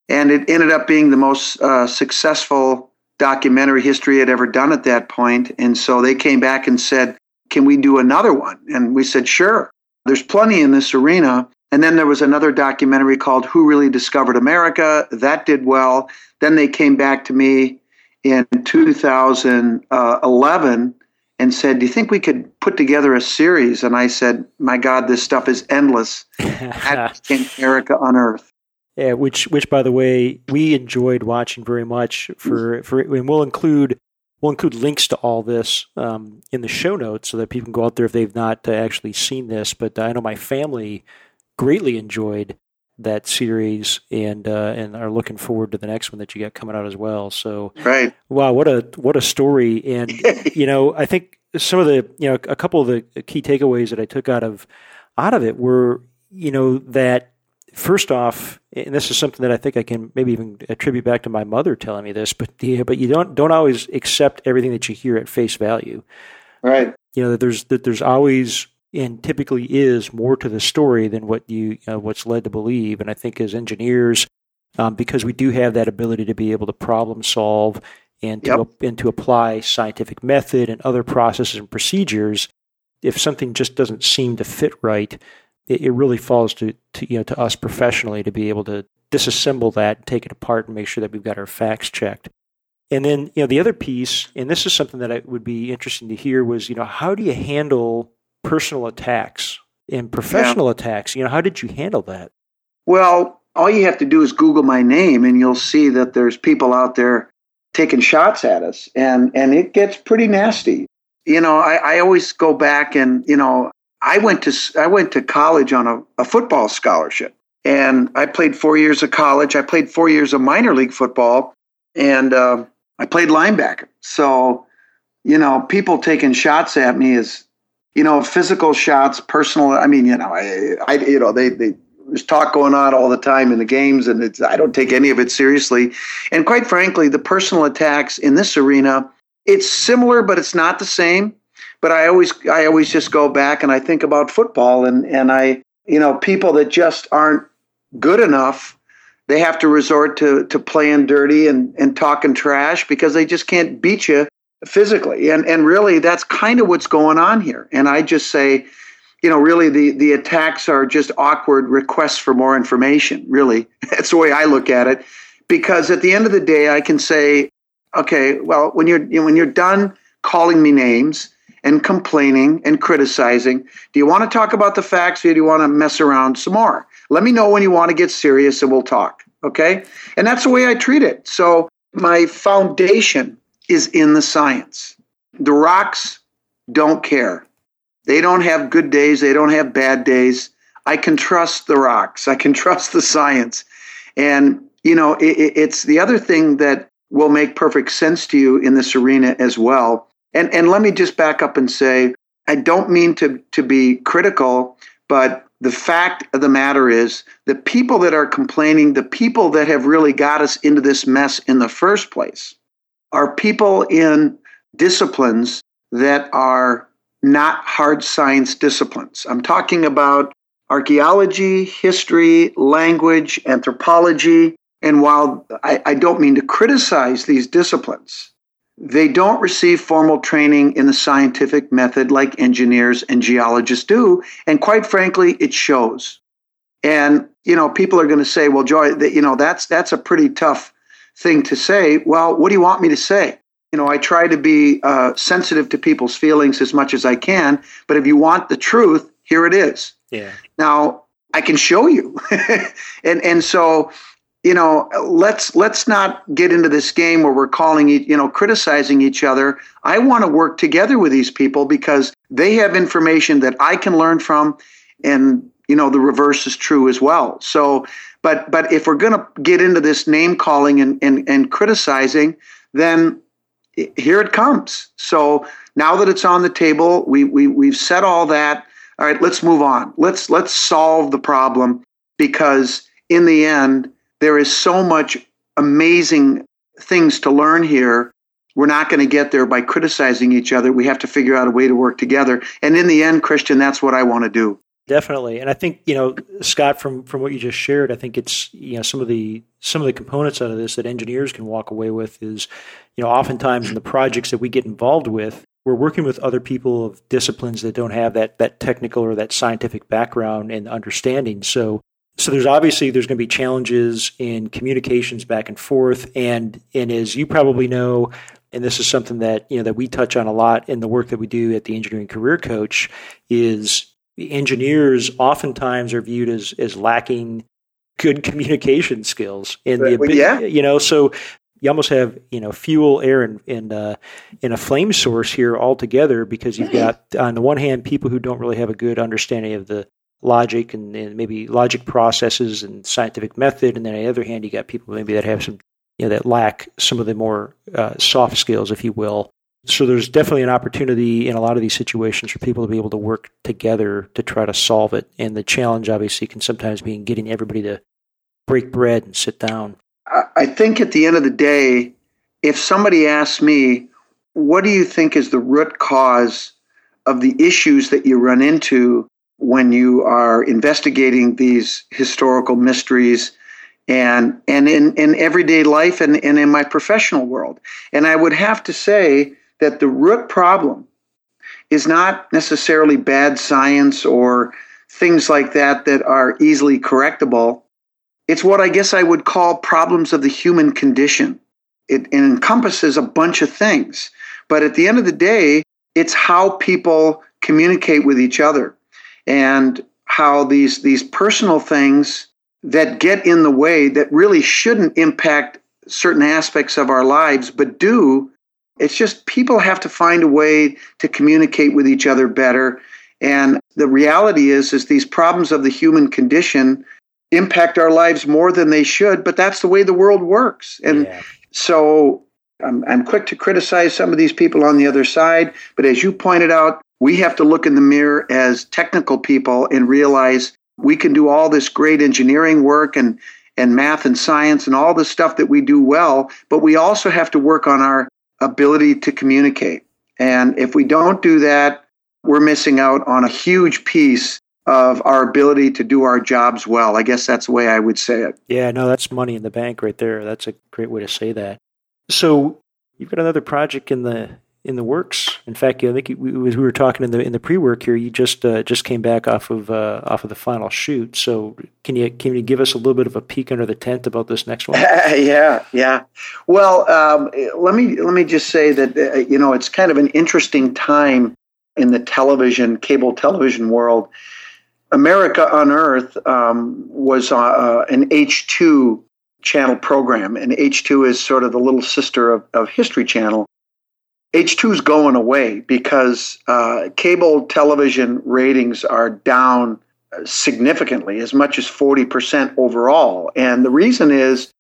S4: And it ended up being the most uh, successful documentary history had ever done at that point. And so they came back and said, Can we do another one? And we said, Sure. There's plenty in this arena. And then there was another documentary called Who Really Discovered America. That did well. Then they came back to me in 2011 and said, Do you think we could put together a series? And I said, My God, this stuff is endless. <laughs> in America Unearthed.
S1: Yeah, which, which, by the way, we enjoyed watching very much. For, for and we'll include we'll include links to all this um, in the show notes so that people can go out there if they've not uh, actually seen this. But I know my family greatly enjoyed that series and uh, and are looking forward to the next one that you got coming out as well. So
S4: right,
S1: wow, what a what a story! And <laughs> you know, I think some of the you know a couple of the key takeaways that I took out of out of it were you know that first off, and this is something that I think I can maybe even attribute back to my mother telling me this, but the, but you don't don't always accept everything that you hear at face value.
S4: Right.
S1: You know that there's that there's always and typically is more to the story than what you uh, what's led to believe. And I think as engineers, um, because we do have that ability to be able to problem solve and to yep. and to apply scientific method and other processes and procedures, if something just doesn't seem to fit right, it, it really falls to, to you know to us professionally to be able to disassemble that, take it apart, and make sure that we've got our facts checked. And then, you know, the other piece, and this is something that I, would be interesting to hear, was, you know, how do you handle personal attacks and professional yeah. attacks. You know, how did you handle that?
S4: Well, all you have to do is Google my name, and you'll see that there's people out there taking shots at us, and and it gets pretty nasty. You know, I, I always go back and you know I went to I went to college on a, a football scholarship, And I played four years of college. I played four years of minor league football, and uh, I played linebacker. So, you know, people taking shots at me is, you know, physical shots, personal. I mean, you know, I, I you know, they, they, there's talk going on all the time in the games, and it's, I don't take any of it seriously. And quite frankly, the personal attacks in this arena, it's similar, but it's not the same. But I always, I always just go back and I think about football, and and I, you know, people that just aren't good enough, they have to resort to to playing dirty and, and talking trash because they just can't beat you physically. And and really that's kind of what's going on here. And I just say, you know, really the the attacks are just awkward requests for more information, really. <laughs> That's the way I look at it. Because at the end of the day I can say, okay, well, when you're when you're done calling me names and complaining and criticizing, do you want to talk about the facts or do you want to mess around some more? Let me know when you want to get serious and we'll talk. Okay. And that's the way I treat it. So my foundation is in the science. The rocks don't care. They don't have good days, they don't have bad days. I can trust the rocks, I can <laughs> trust the science. And, you know, it, it's the other thing that will make perfect sense to you in this arena as well. And, and let me just back up and say, I don't mean to, to be critical, but the fact of the matter is the people that are complaining, the people that have really got us into this mess in the first place, are people in disciplines that are not hard science disciplines. I'm talking about archaeology, history, language, anthropology. And while I, I don't mean to criticize these disciplines, they don't receive formal training in the scientific method like engineers and geologists do. And quite frankly, it shows. And, you know, people are going to say, well, Joy, that, you know, that's, that's a pretty tough thing to say. Well, what do you want me to say? You know, I try to be uh, sensitive to people's feelings as much as I can. But if you want the truth, here it is.
S1: Yeah.
S4: Now, I can show you. <laughs> and, and so, you know let's let's not get into this game where we're calling you know criticizing each other. I want to work together with these people because they have information that i can learn from and you know the reverse is true as well. So but but if we're going to get into this name calling and, and and criticizing then here it comes. So now that it's on the table we, we we've said all that. All right let's move on. Let's let's solve the problem because in the end there is so much amazing things to learn here. We're not going to get there by criticizing each other. We have to figure out a way to work together. And in the end, Christian, that's what I want to do.
S1: Definitely. And I think, you know, Scott, from, from what you just shared, I think it's, you know, some of the some of the components out of this that engineers can walk away with is, you know, oftentimes in the projects that we get involved with, we're working with other people of disciplines that don't have that that technical or that scientific background and understanding. So so there's obviously there's going to be challenges in communications back and forth, and and as you probably know, and this is something that you know that we touch on a lot in the work that we do at the engineering career coach is engineers oftentimes are viewed as as lacking good communication skills and the
S4: ability, yeah.
S1: you know so you almost have you know fuel air and and uh, in a flame source here altogether because you've got on the one hand people who don't really have a good understanding of the logic and, and, maybe logic processes and scientific method, and then on the other hand, you got people maybe that have some you know that lack some of the more uh, soft skills, if you will. So there's definitely an opportunity in a lot of these situations for people to be able to work together to try to solve it. And the challenge, obviously, can sometimes be in getting everybody to break bread and sit down.
S4: I think at the end of the day, if somebody asks me, what do you think is the root cause of the issues that you run into when you are investigating these historical mysteries and and in, in everyday life and, and in my professional world. And I would have to say that the root problem is not necessarily bad science or things like that that are easily correctable. It's what I guess I would call problems of the human condition. It, it encompasses a bunch of things. But at the end of the day, it's how people communicate with each other and how these these personal things that get in the way that really shouldn't impact certain aspects of our lives but do it's just people have to find a way to communicate with each other better and the reality is is these problems of the human condition impact our lives more than they should, but that's the way the world works. And
S1: Yeah.
S4: so I'm, I'm quick to criticize some of these people on the other side, but as you pointed out, we have to look in the mirror as technical people and realize we can do all this great engineering work and and math and science and all the stuff that we do well, but we also have to work on our ability to communicate. And if we don't do that, we're missing out on a huge piece of our ability to do our jobs well. I guess that's the way I would say it.
S1: Yeah, no, that's money in the bank right there. That's a great way to say that. So you've got another project in the in the works. In fact, I think we, as we were talking in the in the pre work here, you just uh, just came back off of uh, off of the final shoot. So can you can you give us a little bit of a peek under the tent about this next one? <laughs>
S4: yeah, yeah. Well, um, let me let me just say that uh, you know it's kind of an interesting time in the television, cable television world. America Unearthed um, was uh, an H2 channel program, and H2 is sort of the little sister of, of History Channel. H2 is going away because uh, cable television ratings are down significantly, as much as 40% overall. And the reason is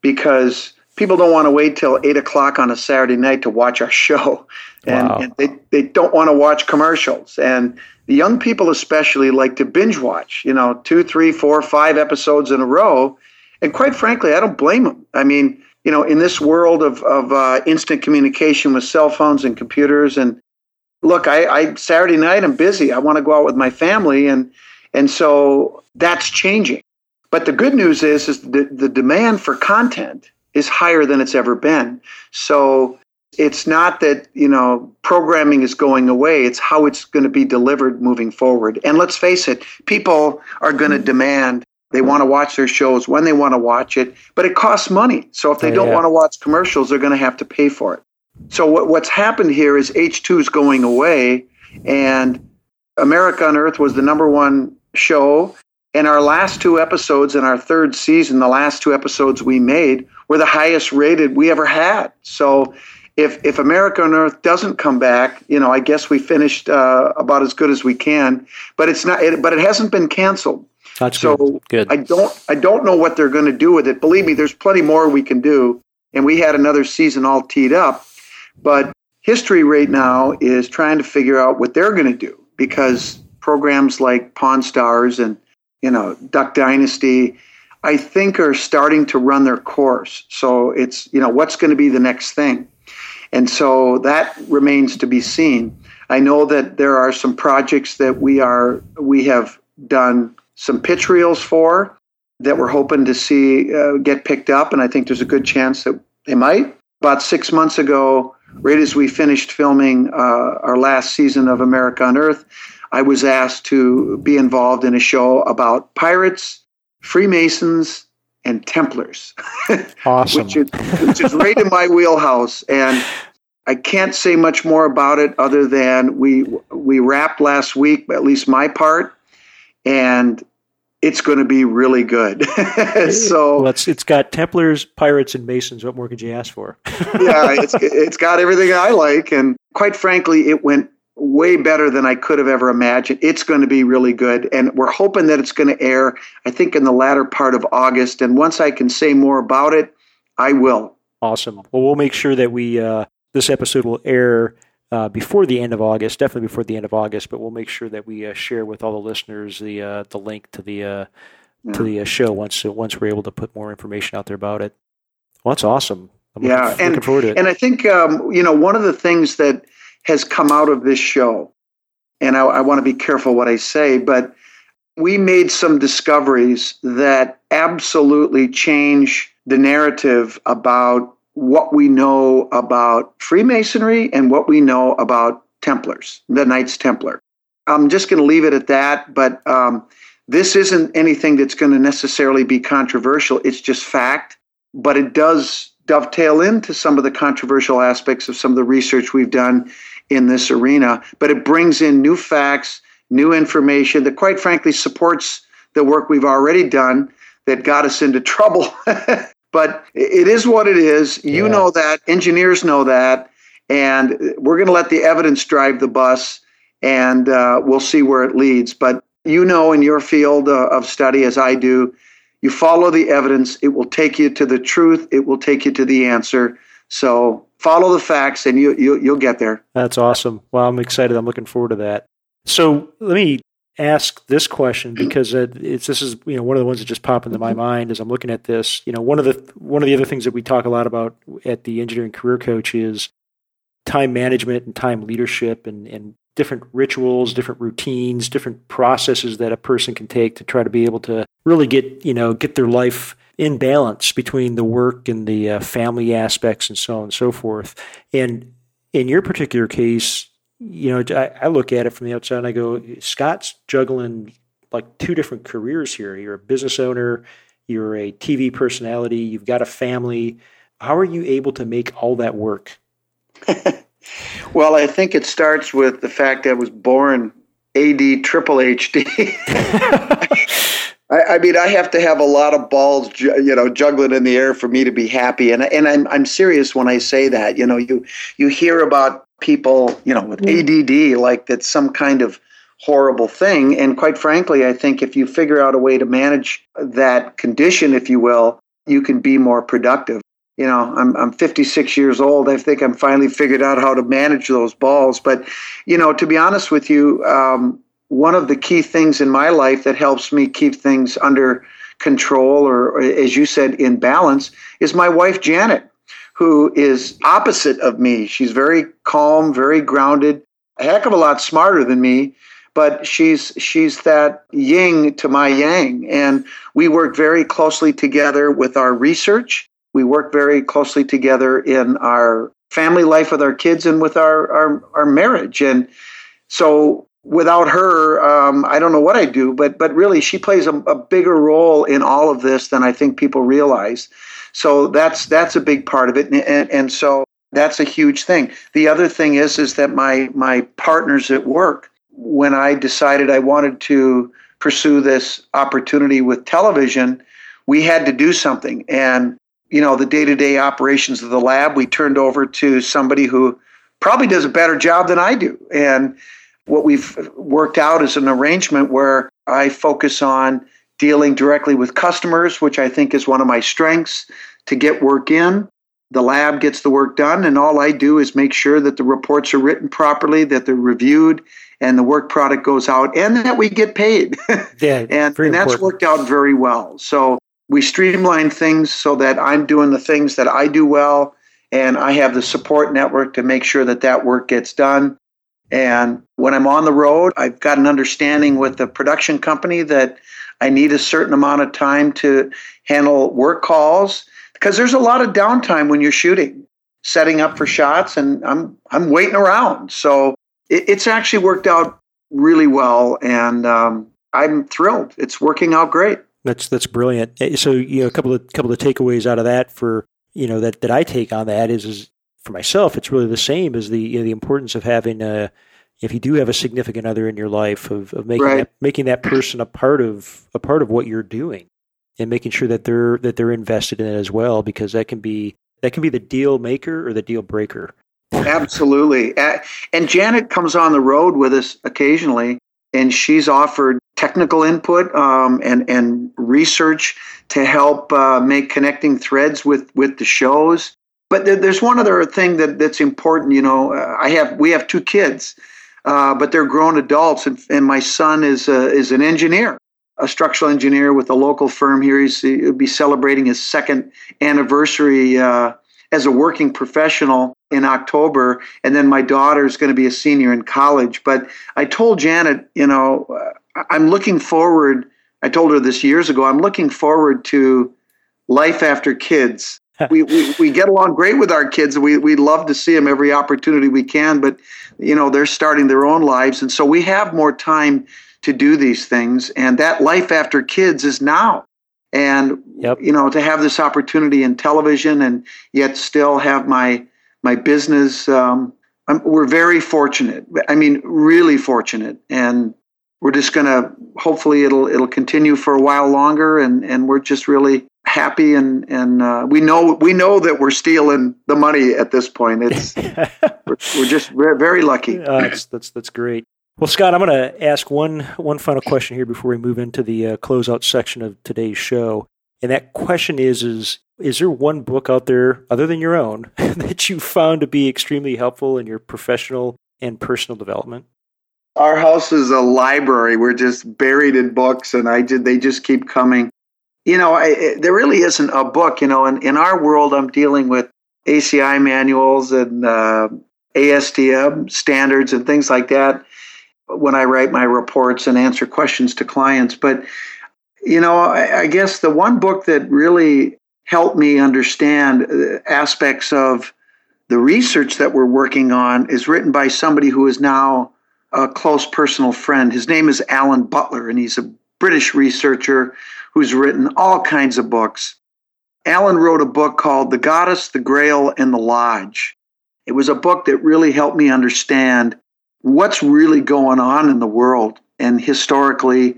S4: because people don't want to wait till 8 o'clock on a Saturday night to watch our show. <laughs> And,
S1: Wow.
S4: and they, they don't want to watch commercials. And the young people, especially, like to binge watch, you know, two, three, four, five episodes in a row. And quite frankly, I don't blame them. I mean, you know, in this world of, of uh, instant communication with cell phones and computers, and look, I, I Saturday night I'm busy. I want to go out with my family, and and so that's changing. But the good news is, is the, the demand for content is higher than it's ever been. So it's not that you know programming is going away; it's how it's going to be delivered moving forward. And let's face it, people are going to demand. They want to watch their shows when they want to watch it, but it costs money. So if they
S1: Oh,
S4: don't
S1: yeah.
S4: want to watch commercials, they're going to have to pay for it. So what, what's happened here is H2 is going away, and America Unearthed was the number one show. And our last two episodes in our third season, the last two episodes we made, were the highest rated we ever had. So if if America Unearthed doesn't come back, you know, I guess we finished uh, about as good as we can. But it's not. It, but it hasn't been canceled.
S1: That's
S4: So
S1: good. Good.
S4: I don't I don't know what they're going to do with it. Believe me, there's plenty more we can do, and we had another season all teed up. But history right now is trying to figure out what they're going to do because programs like Pawn Stars and you know Duck Dynasty, I think are starting to run their course. So it's you know what's going to be the next thing, and so that remains to be seen. I know that there are some projects that we are we have done some pitch reels for that we're hoping to see uh, get picked up, and I think there's a good chance that they might. About six months ago, right as we finished filming uh, our last season of America Unearthed, I was asked to be involved in a show about pirates, Freemasons, and Templars <laughs>
S1: awesome.
S4: which is which is right in my wheelhouse and I can't say much more about it other than we we wrapped last week at least my part and it's going to be really good <laughs> so
S1: well, it's it's got Templars, pirates, and Masons. What more could you ask for? <laughs>
S4: yeah it's it's got everything I like and quite frankly it went way better than I could have ever imagined it's going to be really good and we're hoping that it's going to air I think in the latter part of August and once I can say more about it I will
S1: Awesome. Well, we'll make sure that we uh, this episode will air uh, before the end of August, definitely before the end of August. But we'll make sure that we uh, share with all the listeners the uh, the link to the uh, to the uh, show once once we're able to put more information out there about it. Well, that's awesome. I'm
S4: Yeah,
S1: looking,
S4: and-
S1: looking forward to it.
S4: And I think um, you know one of the things that has come out of this show, and I, I want to be careful what I say, but we made some discoveries that absolutely change the narrative about what we know about Freemasonry and what we know about Templars, the Knights Templar. I'm just going to leave it at that, but um, this isn't anything that's going to necessarily be controversial. It's just fact, but it does dovetail into some of the controversial aspects of some of the research we've done in this arena. But it brings in new facts, new information that, quite frankly, supports the work we've already done that got us into trouble. <laughs> but it is what it is. You
S1: Yeah.
S4: know that. Engineers know that. And we're going to let the evidence drive the bus and uh, we'll see where it leads. But you know, in your field uh, of study, as I do, You follow the evidence, it will take you to the truth, it will take you to the answer. So follow the facts and you, you, you'll get there.
S1: That's awesome. Well, I'm excited. I'm looking forward to that. So let me ask this question <clears throat> because it's this is you know one of the ones that just pop into my mind as I'm looking at this. You know, one of the one of the other things that we talk a lot about at the engineering career coach is time management and time leadership and, and different rituals, different routines, different processes that a person can take to try to be able to really get, you know, get their life in balance between the work and the uh, family aspects and so on and so forth. And in your particular case, you know, I, I look at it from the outside and I go, Scott's juggling like two different careers here. You're a business owner, you're a TV personality, you've got a family. How are you able to make all that work? <laughs>
S4: well, I think it starts with the fact that I was born AD triple HD. <laughs> I, I, mean, I have to have a lot of balls, you know, juggling in the air for me to be happy. And and I'm I'm serious when I say that. You know, you you hear about people, you know, with ADD like that's some kind of horrible thing. And quite frankly, I think if you figure out a way to manage that condition, if you will, you can be more productive you know, I'm I'm 56 years old. I think I'm finally figured out how to manage those balls. But, you know, to be honest with you, um, one of the key things in my life that helps me keep things under control, or, or as you said, in balance, is my wife Janet, who is opposite of me. She's very calm, very grounded, a heck of a lot smarter than me but she's she's that yin to my yang and we work very closely together with our research we work very closely together in our family life with our kids and with our, our, our marriage. And so without her, um, I don't know what I'd do, but, but really she plays a, a bigger role in all of this than I think people realize. So that's, that's a big part of it. And, and, and so that's a huge thing. The other thing is, is that my, my partners at work, when I decided I wanted to pursue this opportunity with television, we had to do something. And you know the day-to-day operations of the lab we turned over to somebody who probably does a better job than i do and what we've worked out is an arrangement where i focus on dealing directly with customers which i think is one of my strengths to get work in. The lab gets the work done and all i do is make sure that the reports are written properly that they're reviewed and the work product goes out and that we get paid. <laughs>
S1: Yeah,
S4: and, and that's worked out very well. So we streamline things so that I'm doing the things that I do well, and I have the support network to make sure that that work gets done. And when I'm on the road, I've got an understanding with the production company that I need a certain amount of time to handle work calls because there's a lot of downtime when you're shooting, setting up for shots, and I'm I'm waiting around. So it, it's actually worked out really well, and um, I'm thrilled. It's working out great.
S1: That's that's brilliant. Eh, so you know, a couple of couple of takeaways out of that for you know that that I take on that is is for myself, it's really the same as the you know, the importance of having a if you do have a significant other in your life of, of making
S4: right.
S1: that making that person a part of a part of what you're doing and making sure that they're that they're invested in it as well because that can be that can be the deal maker or the deal breaker.
S4: Absolutely. And Janet comes on the road with us occasionally and she's offered technical input um, and and research to help uh, make connecting threads with with the shows. But there's one other thing that that's important. You know, uh, I have we have two kids, uh, but they're grown adults, and, and my son is is an engineer, a structural engineer with a local firm here. He's, he'll be celebrating his second anniversary uh, as a working professional in October, and then my daughter is going to be a senior in college. But I told Janet, you know, uh, I'm looking forward. I told her this years ago. I'm looking forward to life after kids. We, we, we get along great with our kids. We, we love to see them every opportunity we can, but you know they're starting their own lives, and so we have more time to do these things. And that life after kids is now and
S1: yep.
S4: you know to have this opportunity in television and yet still have my my business um, we're very fortunate i mean really fortunate and we're just going to hopefully it'll it'll continue for a while longer and and we're just really happy and and uh, we know we know that we're stealing the money at this point it's <laughs> we're, we're, just very lucky
S1: uh, that's that's that's great Well, Scott, I'm going to ask one one final question here before we move into the uh, closeout section of today's show. And that question is: is is there one book out there other than your own <laughs> that you found to be extremely helpful in your professional and personal development?
S4: Our house is a library. We're just buried in books, and I did. They just keep coming. You know, I, it, there really isn't a book. You know, in in our world, I'm dealing with ACI manuals and uh, ASTM standards and things like that when I write my reports and answer questions to clients. But, you know, I, I guess the one book that really helped me understand uh, aspects of the research that we're working on is written by somebody who is now a close personal friend. His name is Alan Butler, and he's a British researcher who's written all kinds of books. Alan wrote a book called The Goddess, the Grail, and the Lodge. It was a book that really helped me understand what's really going on in the world and historically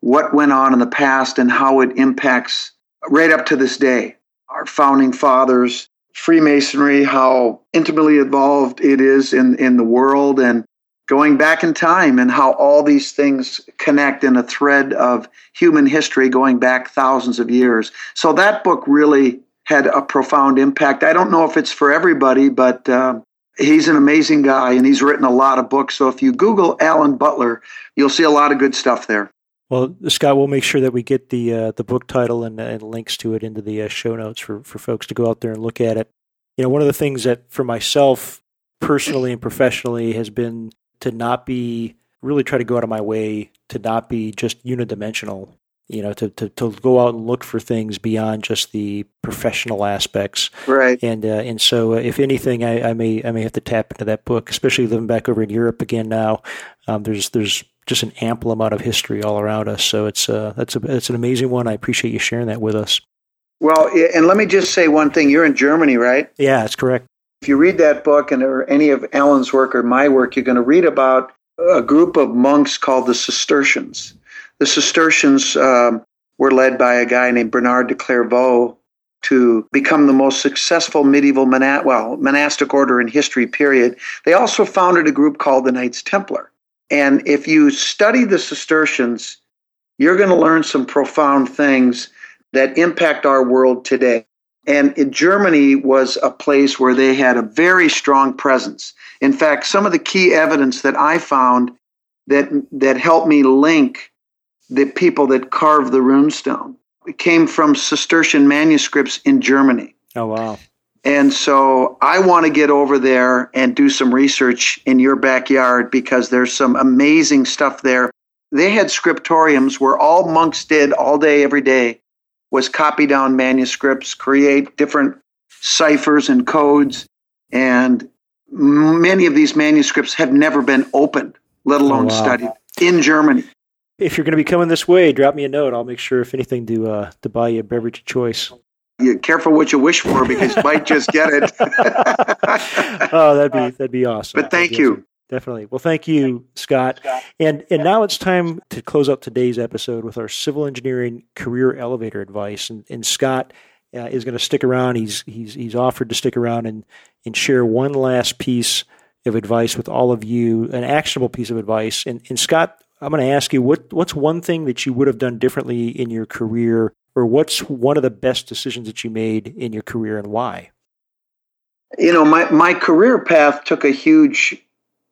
S4: what went on in the past and how it impacts right up to this day. Our founding fathers, Freemasonry, how intimately involved it is in, in the world, and going back in time, and how all these things connect in a thread of human history going back thousands of years. So that book really had a profound impact. I don't know if it's for everybody, but uh, he's an amazing guy and he's written a lot of books. So if you Google Alan Butler, you'll see a lot of good stuff there.
S1: Well, Scott, we'll make sure that we get the uh, the book title and, and, links to it into the uh, show notes for, for folks to go out there and look at it. You know, one of the things that for myself personally and professionally has been to not be really try to go out of my way to not be just unidimensional you know, to, to, to go out and look for things beyond just the professional aspects.
S4: Right.
S1: And uh, and so, uh, if anything, I, I, may I may have to tap into that book, especially living back over in Europe again now. Um, there's there's just an ample amount of history all around us. So it's uh that's a it's an amazing one. I appreciate you sharing that with us.
S4: Well, and let me just say one thing. You're in Germany, right?
S1: Yeah, that's correct.
S4: If you read that book and or any of Alan's work or my work, you're going to read about a group of monks called the Cistercians the Cistercians um, were led by a guy named Bernard de Clairvaux to become the most successful medieval mona- well, monastic order in history, period. They also founded a group called the Knights Templar. And if you study the Cistercians, you're going to learn some profound things that impact our world today. And Germany was a place where they had a very strong presence. In fact, some of the key evidence that I found that, that helped me link the people that carved the runestone. It came from Cistercian manuscripts in Germany.
S1: Oh, wow.
S4: And so I want to get over there and do some research in your backyard because there's some amazing stuff there. They had scriptoriums where all monks did all day, every day was copy down manuscripts, create different ciphers and codes. And many of these manuscripts have never been opened, let alone oh, wow. studied in Germany
S1: if you're going to be coming this way, drop me a note. I'll make sure, if anything, to uh, to buy you a beverage of choice.
S4: You careful what you wish for because you might just get it. <laughs>
S1: oh, that'd be that'd be awesome.
S4: But thank you. Awesome.
S1: Definitely. Well, thank you, Scott. And and now it's time to close out today's episode with our civil engineering career elevator advice. And, and Scott uh, is going to stick around. He's he's he's offered to stick around and and share one last piece of advice with all of you, an actionable piece of advice. And, and Scott, I'm going to ask you what what's one thing that you would have done differently in your career, or what's one of the best decisions that you made in your career, and why?
S4: You know, my my career path took a huge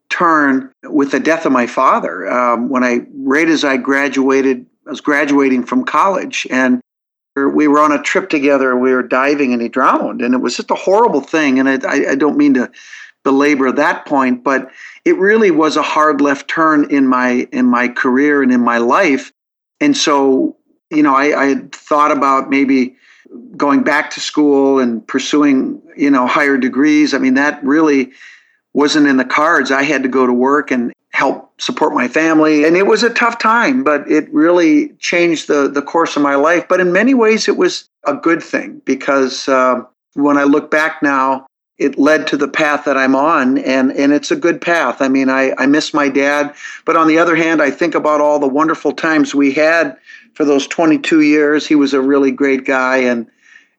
S4: turn with the death of my father. Um, when I right as I graduated, I was graduating from college, and we were on a trip together. We were diving, and he drowned, and it was just a horrible thing. And I, I don't mean to belabor that point, but it really was a hard left turn in my in my career and in my life. And so, you know, I, I had thought about maybe going back to school and pursuing, you know, higher degrees. I mean, that really wasn't in the cards. I had to go to work and help support my family. And it was a tough time, but it really changed the, the course of my life. But in many ways, it was a good thing because uh, when I look back now, it led to the path that I'm on and and it's a good path. I mean, I I miss my dad, but on the other hand, I think about all the wonderful times we had for those 22 years. He was a really great guy and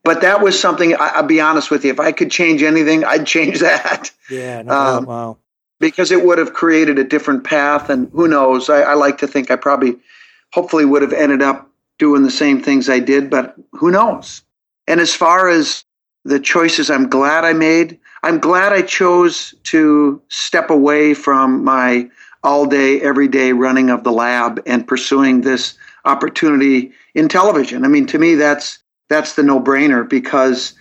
S4: but that was something I, will be honest with you. If I could change anything, I'd change <laughs> that.
S1: Yeah. No, um, wow.
S4: because it would have created a different path. And who knows? I, I like to think I probably, hopefully, would have ended up doing the same things I did, but who knows? And as far as the choices I'm glad I made, I'm glad I chose to step away from my all day, every day running of the lab and pursuing this opportunity in television. I mean, to me, that's that's the no brainer because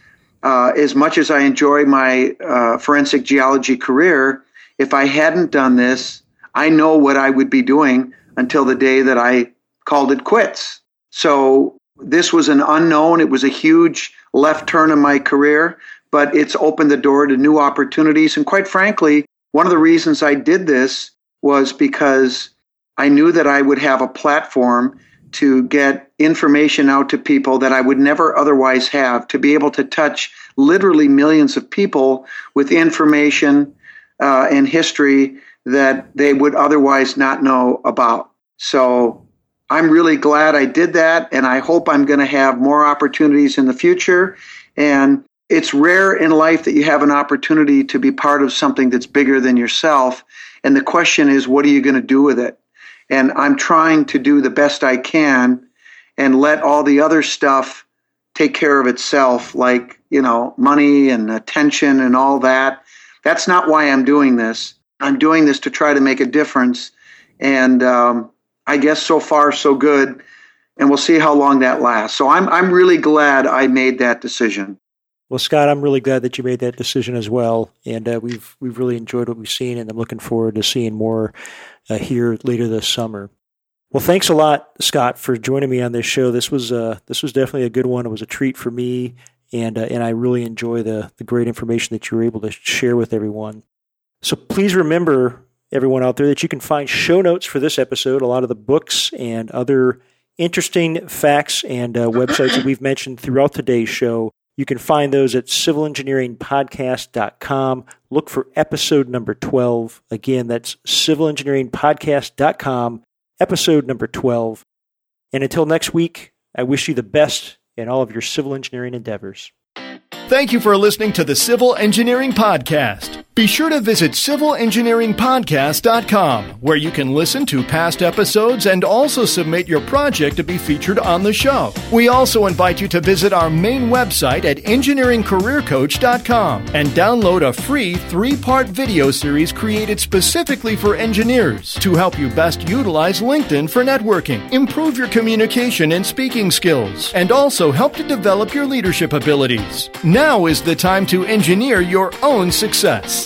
S4: uh, as much as I enjoy my uh, forensic geology career, if I hadn't done this, I know what I would be doing until the day that I called it quits. So this was an unknown. It was a huge left turn in my career, but it's opened the door to new opportunities. And quite frankly, one of the reasons I did this was because I knew that I would have a platform to get information out to people that I would never otherwise have, to be able to touch literally millions of people with information uh, and history that they would otherwise not know about. So I'm really glad I did that, and I hope I'm going to have more opportunities in the future. And it's rare in life that you have an opportunity to be part of something that's bigger than yourself. And the question is, what are you going to do with it? And I'm trying to do the best I can and let all the other stuff take care of itself, like, you know, money and attention and all that. That's not why I'm doing this. I'm doing this to try to make a difference. And um, I guess so far, so good. And we'll see how long that lasts. So I'm, I'm really glad I made that decision.
S1: Well, Scott, I'm really glad that you made that decision as well, and uh, we've we've really enjoyed what we've seen, and I'm looking forward to seeing more uh, here later this summer. Well, thanks a lot, Scott, for joining me on this show. This was uh, this was definitely a good one. It was a treat for me, and uh, and I really enjoy the the great information that you were able to share with everyone. So please remember, everyone out there, that you can find show notes for this episode, a lot of the books and other interesting facts and uh, websites that we've mentioned throughout today's show. You can find those at civilengineeringpodcast.com. Look for episode number 12. Again, that's civilengineeringpodcast.com, episode number 12. And until next week, I wish you the best in all of your civil engineering endeavors.
S2: Thank you for listening to the Civil Engineering Podcast. Be sure to visit civilengineeringpodcast.com, where you can listen to past episodes and also submit your project to be featured on the show. We also invite you to visit our main website at engineeringcareercoach.com and download a free three part video series created specifically for engineers to help you best utilize LinkedIn for networking, improve your communication and speaking skills, and also help to develop your leadership abilities. Now is the time to engineer your own success.